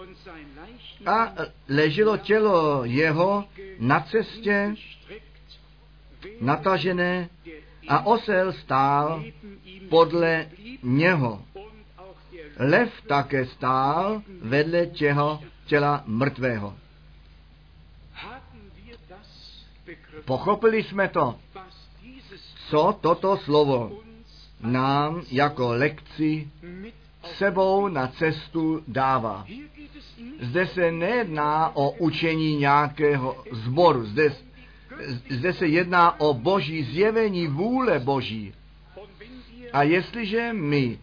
A leželo tělo jeho na cestě, natažené, a osel stál podle něho. Lev také stál vedle těho těla mrtvého. Pochopili jsme to, co toto slovo nám jako lekci sebou na cestu dává. Zde se nejedná o učení nějakého zboru, zde, zde se jedná o boží zjevení vůle boží. A jestliže my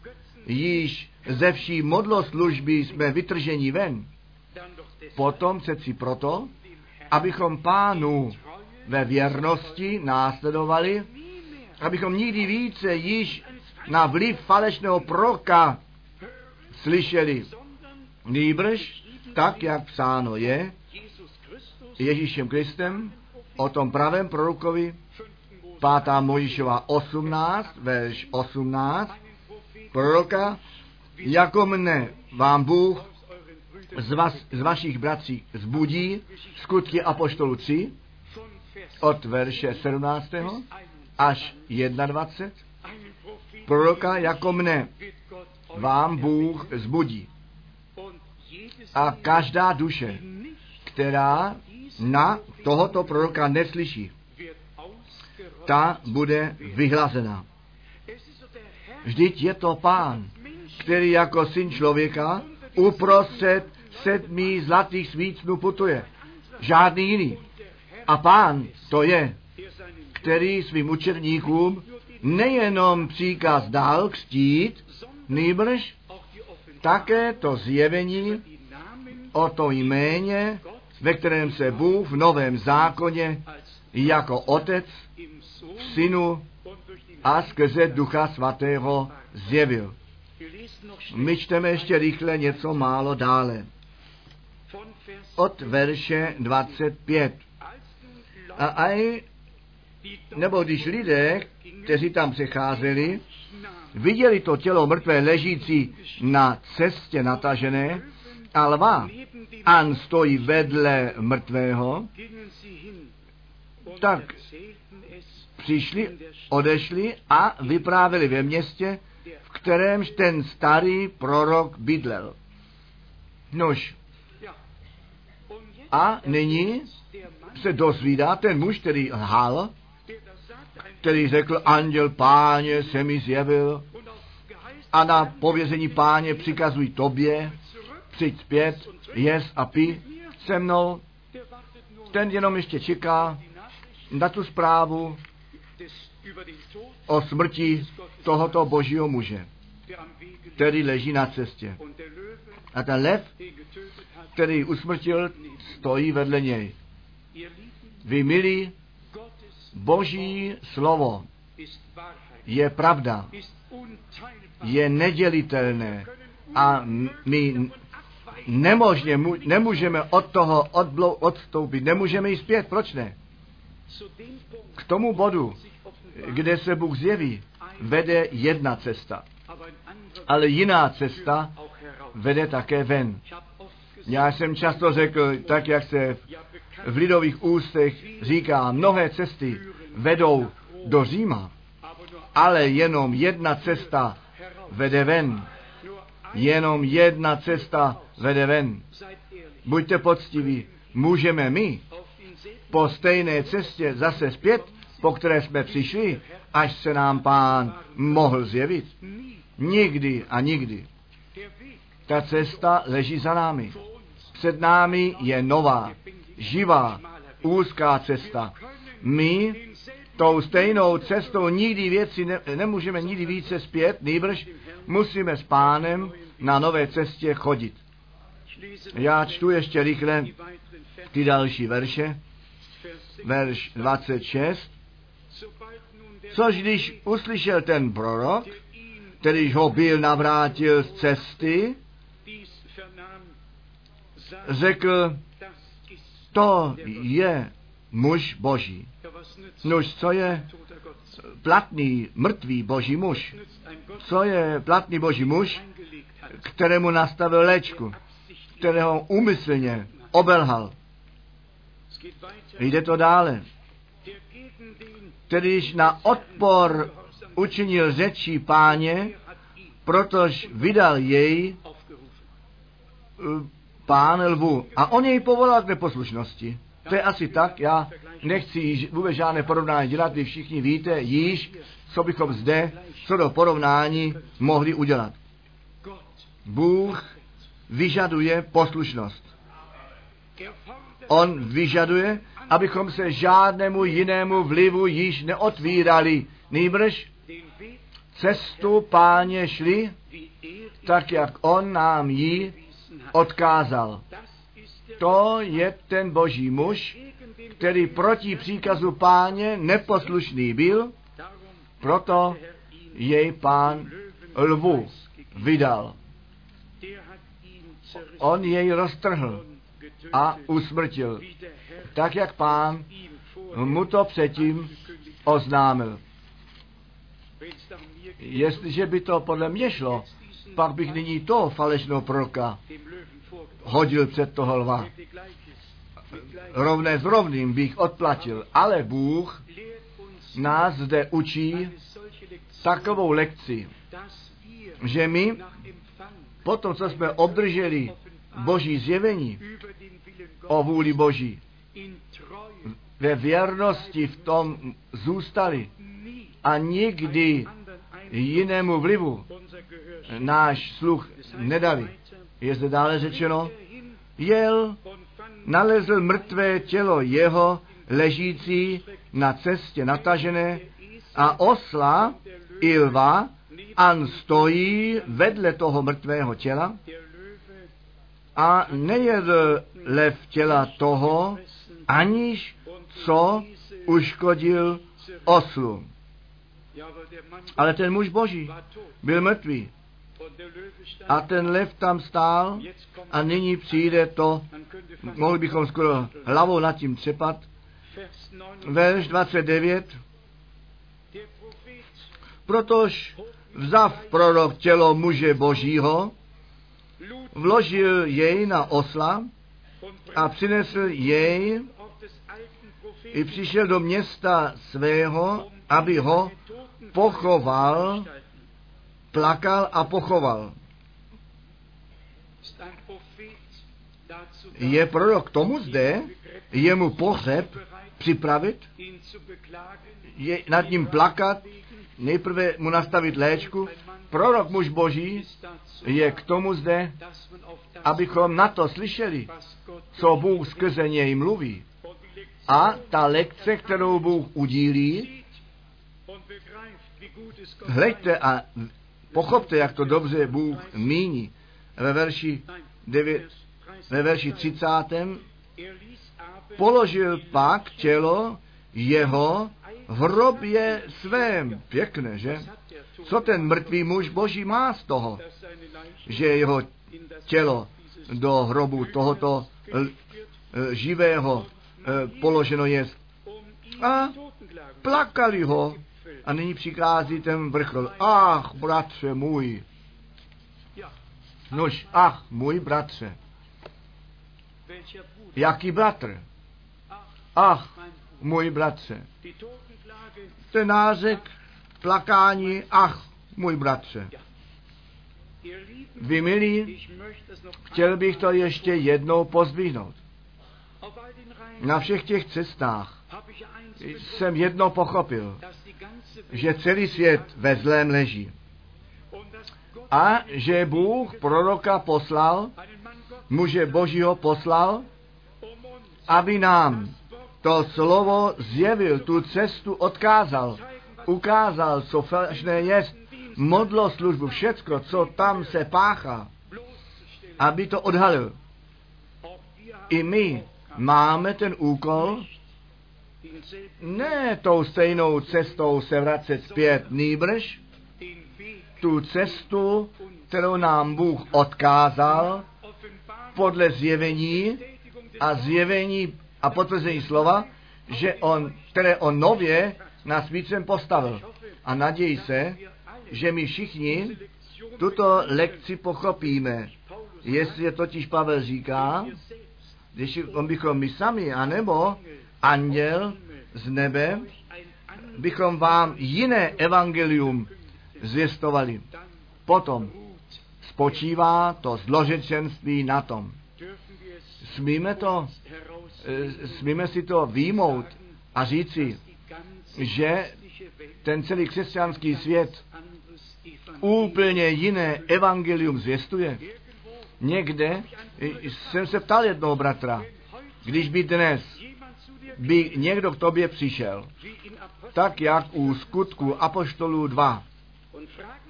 již ze vší modloslužby jsme vytrženi ven, potom přeci proto, abychom pánu ve věrnosti následovali, abychom nikdy více již na vliv falešného proka slyšeli. Nýbrž, tak jak psáno je, Ježíšem Kristem, o tom pravém prorokovi, 5. Mojišova 18, verš 18, proroka, jako mne vám Bůh z, vás, z vašich bratří zbudí, skutky Apoštolu 3, od verše 17. až 21. Proroka jako mne vám Bůh zbudí. A každá duše, která na tohoto proroka neslyší, ta bude vyhlazena. Vždyť je to pán, který jako syn člověka uprostřed sedmi zlatých svícnů putuje. Žádný jiný. A pán to je, který svým učerníkům nejenom příkaz dal kstít, nýbrž také to zjevení o to jméně, ve kterém se Bůh v novém zákoně jako otec v synu a skrze ducha svatého zjevil. My čteme ještě rychle něco málo dále. Od verše 25. A aj, nebo když lidé, kteří tam přecházeli, viděli to tělo mrtvé ležící na cestě natažené a lva, an stojí vedle mrtvého, tak přišli, odešli a vyprávěli ve městě, v kterémž ten starý prorok bydlel. Nož, a nyní se dozvídá ten muž, který lhal, který řekl, anděl páně se mi zjevil a na pověření páně přikazují tobě, přijď zpět, jes a pi se mnou. Ten jenom ještě čeká na tu zprávu o smrti tohoto božího muže, který leží na cestě. A ten lev, který usmrtil, stojí vedle něj. Vy milí, boží slovo je pravda, je nedělitelné a my nemožně, nemůžeme od toho odblou, odstoupit, nemůžeme jít zpět. Proč ne? K tomu bodu, kde se Bůh zjeví, vede jedna cesta. Ale jiná cesta vede také ven. Já jsem často řekl, tak jak se v lidových ústech říká, mnohé cesty vedou do Říma, ale jenom jedna cesta vede ven. Jenom jedna cesta vede ven. Buďte poctiví, můžeme my po stejné cestě zase zpět, po které jsme přišli, až se nám pán mohl zjevit. Nikdy a nikdy. Ta cesta leží za námi. Před námi je nová, živá, úzká cesta. My tou stejnou cestou nikdy věci ne, nemůžeme nikdy více zpět, nýbrž musíme s pánem na nové cestě chodit. Já čtu ještě rychle ty další verše. Verš 26. Což když uslyšel ten prorok, kterýž ho byl navrátil z cesty, řekl, to je muž boží. Nož, co je platný, mrtvý boží muž? Co je platný boží muž, kterému nastavil léčku, kterého úmyslně obelhal? Jde to dále. Kterýž na odpor učinil řečí páně, protože vydal jej pán lvu. A on jej povolal k neposlušnosti. To je asi tak, já nechci vůbec žádné porovnání dělat, vy všichni víte již, co bychom zde, co do porovnání mohli udělat. Bůh vyžaduje poslušnost. On vyžaduje, abychom se žádnému jinému vlivu již neotvírali. Nýbrž cestu páně šli, tak jak on nám ji odkázal. To je ten boží muž, který proti příkazu páně neposlušný byl, proto jej pán lvu vydal. On jej roztrhl a usmrtil, tak jak pán mu to předtím oznámil. Jestliže by to podle mě šlo, pak bych nyní to falešného proroka hodil před toho lva. Rovné s rovným bych odplatil, ale Bůh nás zde učí takovou lekci, že my po tom, co jsme obdrželi Boží zjevení o vůli Boží, ve věrnosti v tom zůstali a nikdy jinému vlivu náš sluch nedali. Je zde dále řečeno, jel, nalezl mrtvé tělo jeho, ležící na cestě natažené a osla i lva, an stojí vedle toho mrtvého těla a nejedl lev těla toho, aniž co uškodil oslu. Ale ten muž boží byl mrtvý. A ten lev tam stál a nyní přijde to, mohli bychom skoro hlavou nad tím třepat. Verš 29. Protož vzav prorok tělo muže božího, vložil jej na osla a přinesl jej i přišel do města svého, aby ho pochoval, plakal a pochoval. Je prorok tomu zde, jemu pohřeb připravit, je nad ním plakat, nejprve mu nastavit léčku. Prorok muž boží je k tomu zde, abychom na to slyšeli, co Bůh skrze něj mluví. A ta lekce, kterou Bůh udílí, hleďte a pochopte, jak to dobře Bůh míní. Ve verši, 9, ve verši 30. Položil pak tělo jeho v hrobě svém. Pěkné, že? Co ten mrtvý muž boží má z toho, že jeho tělo do hrobu tohoto živého e, položeno je. A plakali ho a nyní přichází ten vrchol. Ach, bratře můj. Nož, ach, můj bratře. Jaký bratr? Ach, můj bratře. Ten nářek, plakání, ach, můj bratře. Vy milí, chtěl bych to ještě jednou pozvihnout. Na všech těch cestách jsem jedno pochopil, že celý svět ve zlém leží. A že Bůh proroka poslal, muže Božího poslal, aby nám to slovo zjevil, tu cestu odkázal, ukázal, co falešné je, modlo službu, všecko, co tam se páchá, aby to odhalil. I my máme ten úkol, ne tou stejnou cestou se vracet zpět, nýbrž tu cestu, kterou nám Bůh odkázal podle zjevení a zjevení a potvrzení slova, že on, které on nově na svícem postavil. A naději se, že my všichni tuto lekci pochopíme. Jestli je totiž Pavel říká, když on bychom my sami, anebo anděl z nebe, bychom vám jiné evangelium zvěstovali. Potom spočívá to zložečenství na tom. Smíme to, eh, smíme si to výmout a říci, že ten celý křesťanský svět úplně jiné evangelium zvěstuje. Někde jsem se ptal jednoho bratra, když by dnes by někdo k tobě přišel, tak jak u skutku Apoštolů 2,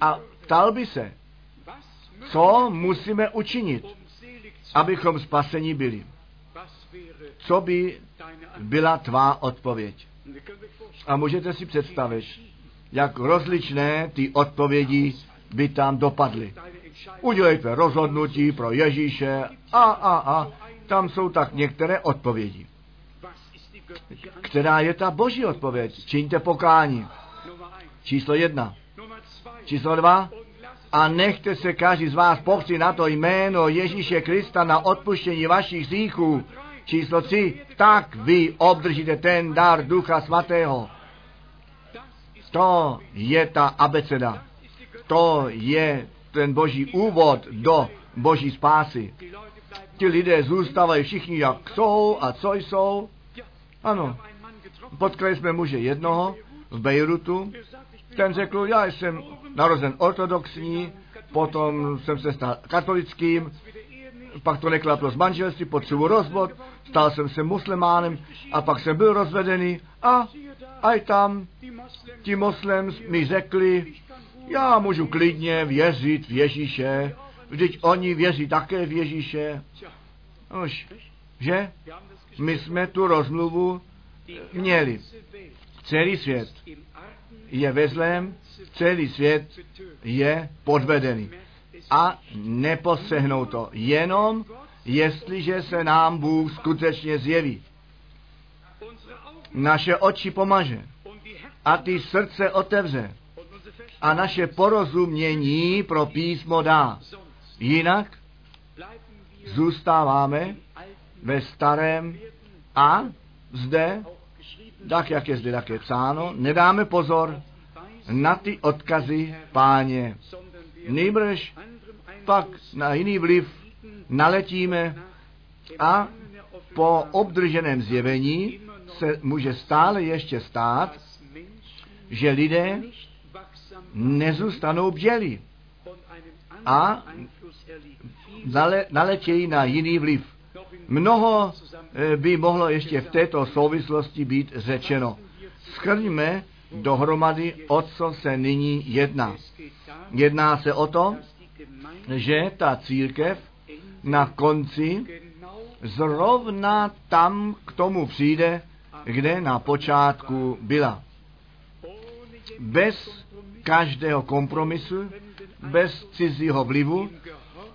a ptal by se, co musíme učinit, abychom spasení byli. Co by byla tvá odpověď? A můžete si představit, jak rozličné ty odpovědi by tam dopadly. Udělejte rozhodnutí pro Ježíše a, a, a. Tam jsou tak některé odpovědi. Která je ta boží odpověď? Čiňte pokání. Číslo jedna. Číslo dva. A nechte se každý z vás popřít na to jméno Ježíše Krista na odpuštění vašich hříchů. Číslo tři. Tak vy obdržíte ten dar Ducha Svatého. To je ta abeceda. To je ten boží úvod do boží spásy. Ti lidé zůstávají všichni, jak jsou a co jsou. Ano, potkali jsme muže jednoho v Bejrutu. Ten řekl, já jsem narozen ortodoxní, potom jsem se stal katolickým, pak to neklaplo z manželství, potřebuji rozvod, stal jsem se muslimánem a pak jsem byl rozvedený a aj tam ti moslem mi řekli, já můžu klidně věřit v Ježíše, vždyť oni věří také v Ježíše. Už, že? My jsme tu rozmluvu měli. Celý svět je ve zlém, celý svět je podvedený. A neposehnou to jenom, jestliže se nám Bůh skutečně zjeví. Naše oči pomaže a ty srdce otevře a naše porozumění pro písmo dá. Jinak zůstáváme ve starém a zde tak jak je zde také psáno, nedáme pozor na ty odkazy páně. Nejbrž pak na jiný vliv naletíme a po obdrženém zjevení se může stále ještě stát, že lidé nezůstanou bdělí a nale, naletějí na jiný vliv. Mnoho eh, by mohlo ještě v této souvislosti být řečeno. Schrňme dohromady, o co se nyní jedná. Jedná se o to, že ta církev na konci zrovna tam k tomu přijde, kde na počátku byla. Bez každého kompromisu, bez cizího vlivu,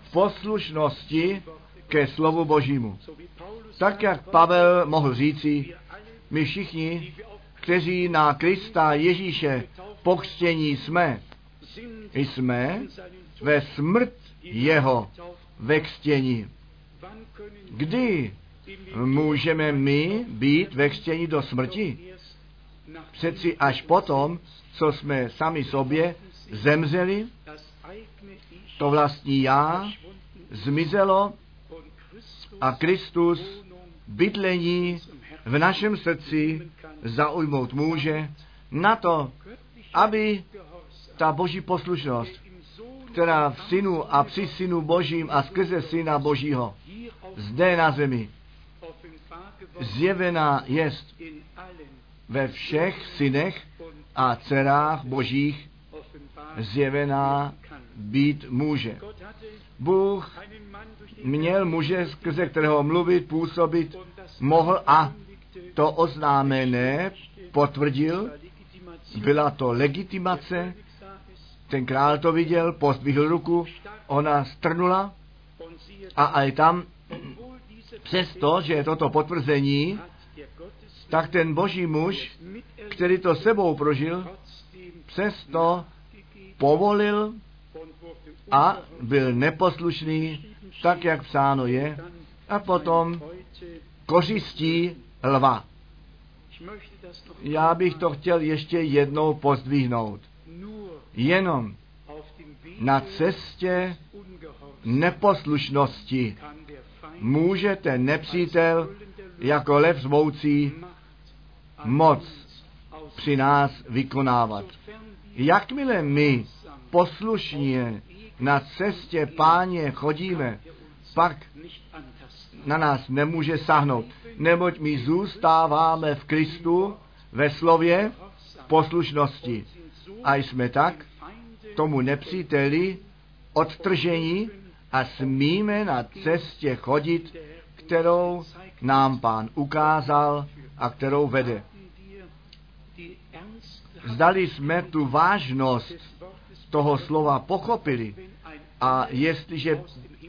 v poslušnosti ke slovu Božímu. Tak, jak Pavel mohl říci, my všichni, kteří na Krista Ježíše pokřtění jsme, jsme ve smrt jeho ve křtění. Kdy můžeme my být ve křtění do smrti? Přeci až potom, co jsme sami sobě zemřeli, to vlastní já zmizelo a Kristus bydlení v našem srdci zaujmout může na to, aby ta boží poslušnost, která v synu a při synu božím a skrze syna božího zde na zemi zjevená jest ve všech synech a dcerách božích zjevená být může. Bůh měl muže, skrze kterého mluvit, působit, mohl a to oznámené potvrdil. Byla to legitimace, ten král to viděl, pozdvihl ruku, ona strnula a aj tam, přesto, že toto potvrzení, tak ten boží muž, který to sebou prožil, přesto povolil a byl neposlušný, tak jak psáno je, a potom kořistí lva. Já bych to chtěl ještě jednou pozdvihnout. Jenom na cestě neposlušnosti může ten nepřítel jako lev zvoucí moc při nás vykonávat. Jakmile my poslušně na cestě páně chodíme, pak na nás nemůže sáhnout, neboť my zůstáváme v Kristu ve slově poslušnosti. A jsme tak tomu nepříteli odtržení a smíme na cestě chodit, kterou nám pán ukázal a kterou vede. Zdali jsme tu vážnost toho slova pochopili a jestliže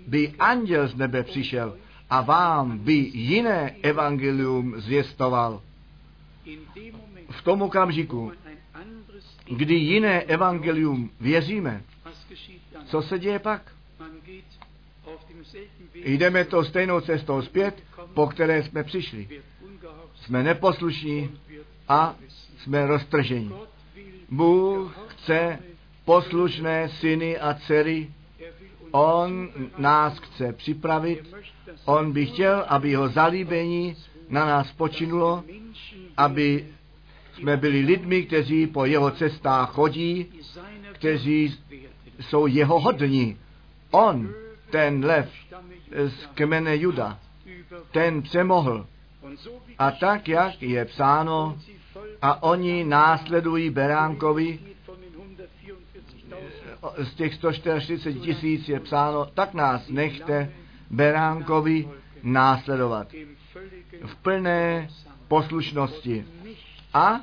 by anděl z nebe přišel a vám by jiné evangelium zvěstoval, v tom okamžiku, kdy jiné evangelium věříme, co se děje pak? Jdeme to stejnou cestou zpět, po které jsme přišli. Jsme neposlušní a jsme roztržení. Bůh chce poslušné syny a dcery. On nás chce připravit. On by chtěl, aby jeho zalíbení na nás počinulo, aby jsme byli lidmi, kteří po jeho cestách chodí, kteří jsou jeho hodní. On, ten lev z kmene Juda, ten přemohl. A tak, jak je psáno, a oni následují Beránkovi, z těch 140 tisíc je psáno, tak nás nechte Beránkovi následovat v plné poslušnosti a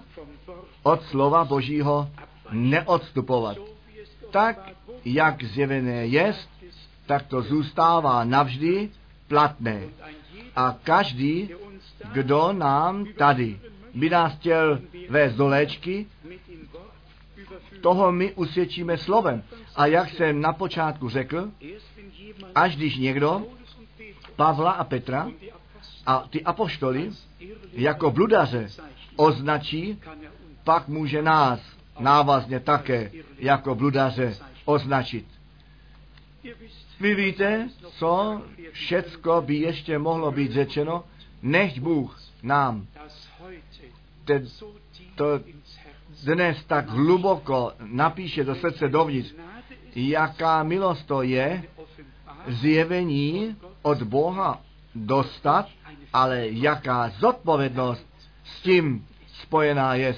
od slova Božího neodstupovat. Tak, jak zjevené jest, tak to zůstává navždy platné. A každý, kdo nám tady by nás chtěl vést do léčky, toho my usvědčíme slovem. A jak jsem na počátku řekl, až když někdo Pavla a Petra a ty apoštoly jako bludaře označí, pak může nás návazně také jako bludaře označit. Vy víte, co všecko by ještě mohlo být řečeno, nechť Bůh nám te, to dnes tak hluboko napíše do srdce dovnitř, jaká milost to je zjevení od Boha dostat, ale jaká zodpovědnost s tím spojená je.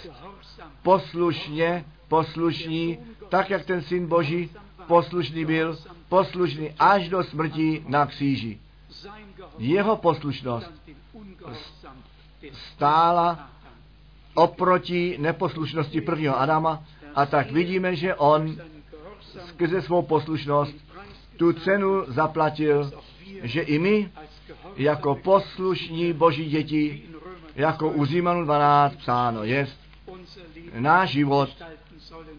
Poslušně, poslušní, tak jak ten syn Boží poslušný byl, poslušný až do smrti na kříži. Jeho poslušnost stála oproti neposlušnosti prvního Adama a tak vidíme, že on skrze svou poslušnost tu cenu zaplatil, že i my jako poslušní boží děti, jako u Římanu 12 psáno je, náš život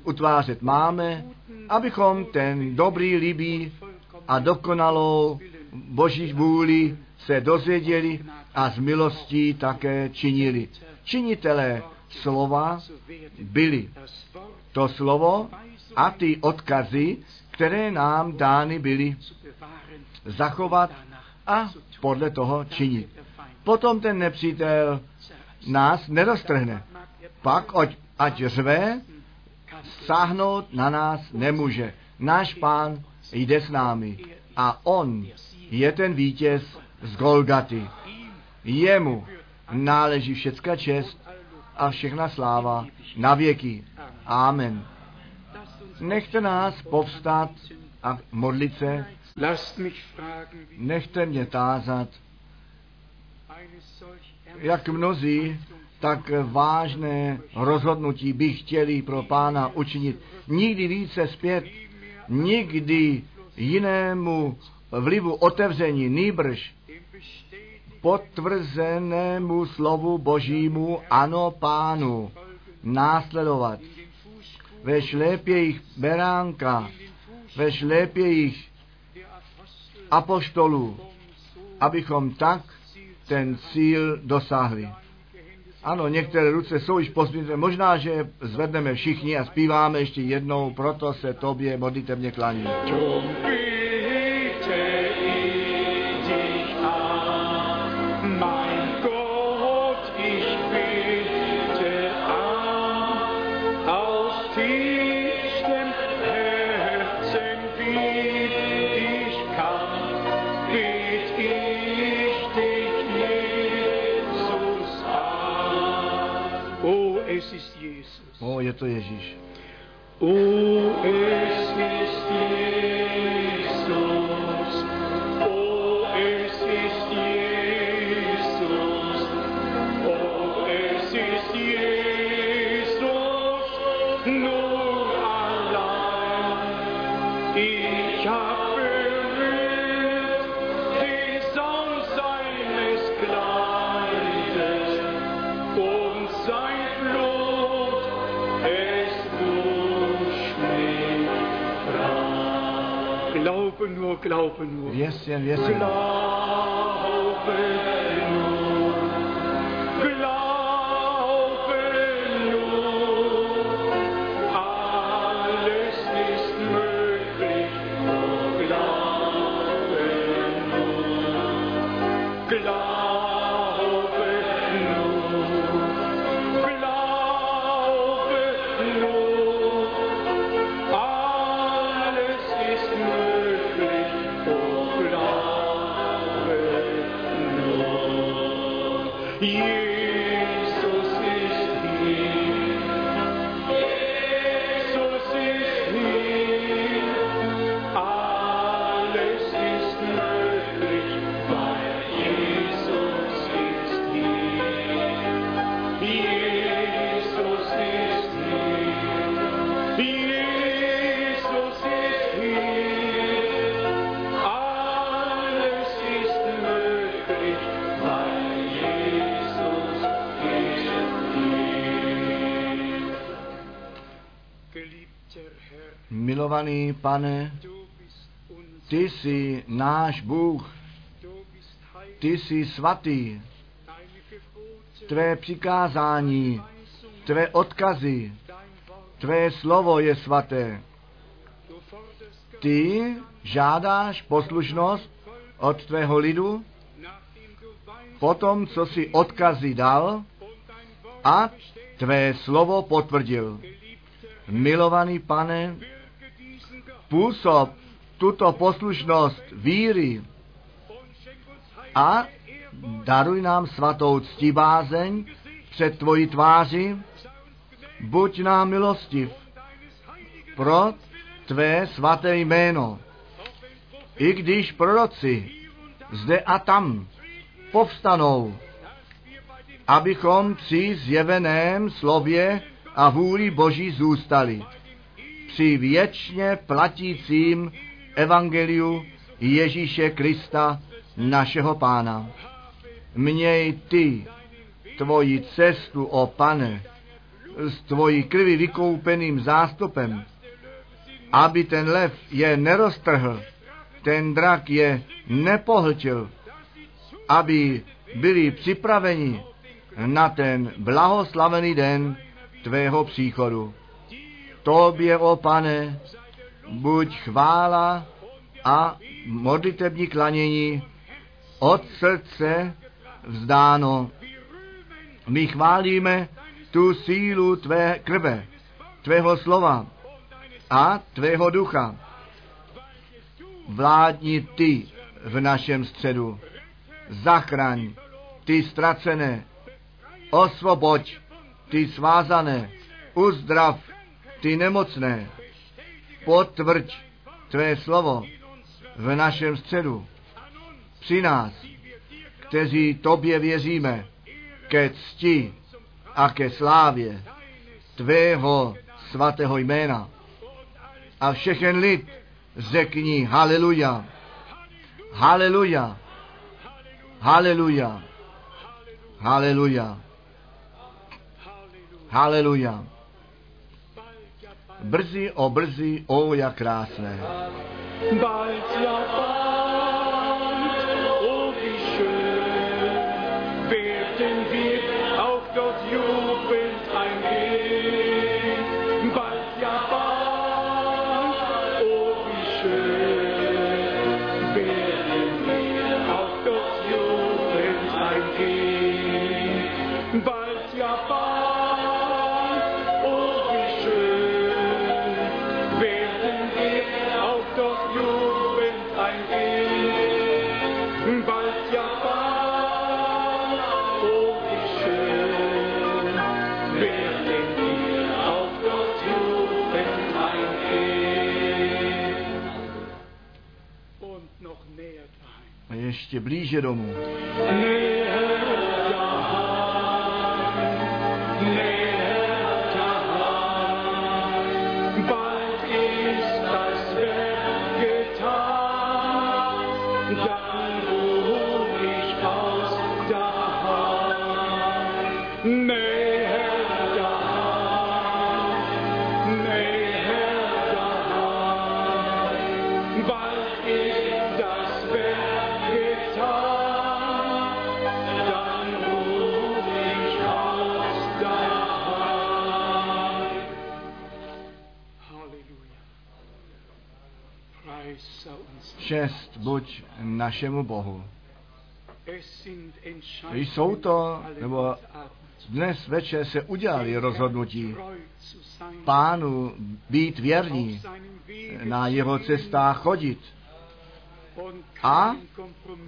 utvářet máme, abychom ten dobrý, líbý a dokonalou boží vůli se dozvěděli a z milostí také činili. Činitelé slova byli. To slovo a ty odkazy, které nám dány byly, zachovat a podle toho činit. Potom ten nepřítel nás neroztrhne. Pak ať, ať řve, sáhnout na nás nemůže. Náš pán jde s námi a on je ten vítěz z Golgaty. Jemu náleží všecka čest a všechna sláva na věky. Amen. Nechte nás povstat a modlit se. Nechte mě tázat, jak mnozí tak vážné rozhodnutí by chtěli pro pána učinit. Nikdy více zpět, nikdy jinému vlivu otevření, nýbrž potvrzenému slovu božímu, ano pánu, následovat. Ve šlépějích beránka, ve šlépějích apoštolů, abychom tak ten cíl dosáhli. Ano, některé ruce jsou již pozbyté. Možná, že zvedneme všichni a zpíváme ještě jednou, proto se tobě modlitevně klaní. O, je to Ježíš. O, es yes, yes. Milovaný pane, ty jsi náš Bůh, ty jsi svatý, tvé přikázání, tvé odkazy, tvé slovo je svaté. Ty žádáš poslušnost od tvého lidu, potom, co si odkazy dal a tvé slovo potvrdil. Milovaný pane, působ tuto poslušnost víry a daruj nám svatou ctibázeň před tvoji tváři, buď nám milostiv pro tvé svaté jméno. I když proroci zde a tam povstanou, abychom při zjeveném slově a vůli Boží zůstali. Při věčně platícím evangeliu Ježíše Krista, našeho pána. Měj ty tvoji cestu, o pane, s tvojí krvi vykoupeným zástupem, aby ten lev je neroztrhl, ten drak je nepohltil, aby byli připraveni na ten blahoslavený den tvého příchodu. Tobě, o pane, buď chvála a modlitební klanění od srdce vzdáno. My chválíme tu sílu tvé krve, tvého slova a tvého ducha. Vládni ty v našem středu. Zachraň ty ztracené, osvoboď ty svázané, uzdrav ty nemocné, potvrď tvé slovo v našem středu. Při nás, kteří tobě věříme, ke cti a ke slávě tvého svatého jména. A všechen lid řekni haleluja, haleluja, haleluja, haleluja, haleluja. Brzy, o brzy, o jak krásné. Bald ja bald, A ještě blíže domů. Buď našemu Bohu. Jsou to, nebo dnes večer se udělali rozhodnutí pánu být věrní, na jeho cestách chodit a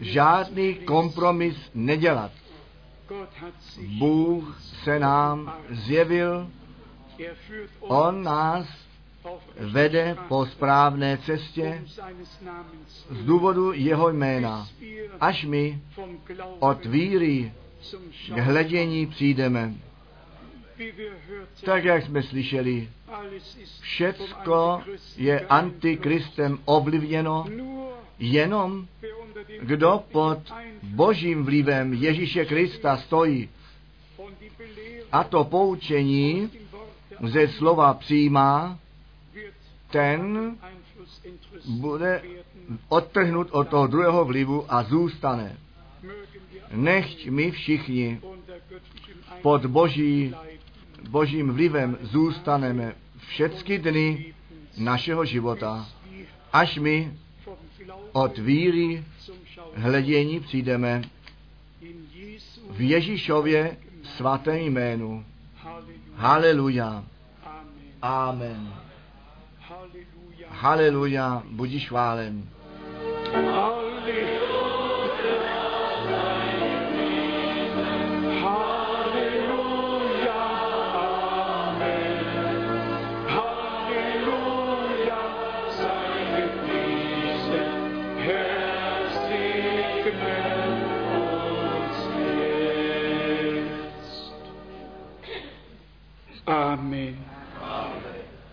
žádný kompromis nedělat. Bůh se nám zjevil, On nás vede po správné cestě z důvodu jeho jména, až my od víry k hledění přijdeme. Tak jak jsme slyšeli, všecko je antikristem ovlivněno, jenom kdo pod božím vlivem Ježíše Krista stojí. A to poučení ze slova přijímá, ten bude odtrhnut od toho druhého vlivu a zůstane. Nechť my všichni pod boží, božím vlivem zůstaneme všechny dny našeho života, až my od víry hledění přijdeme v Ježíšově svatém jménu. Haleluja. Amen. Haleluja. Budíš chválen. Amen.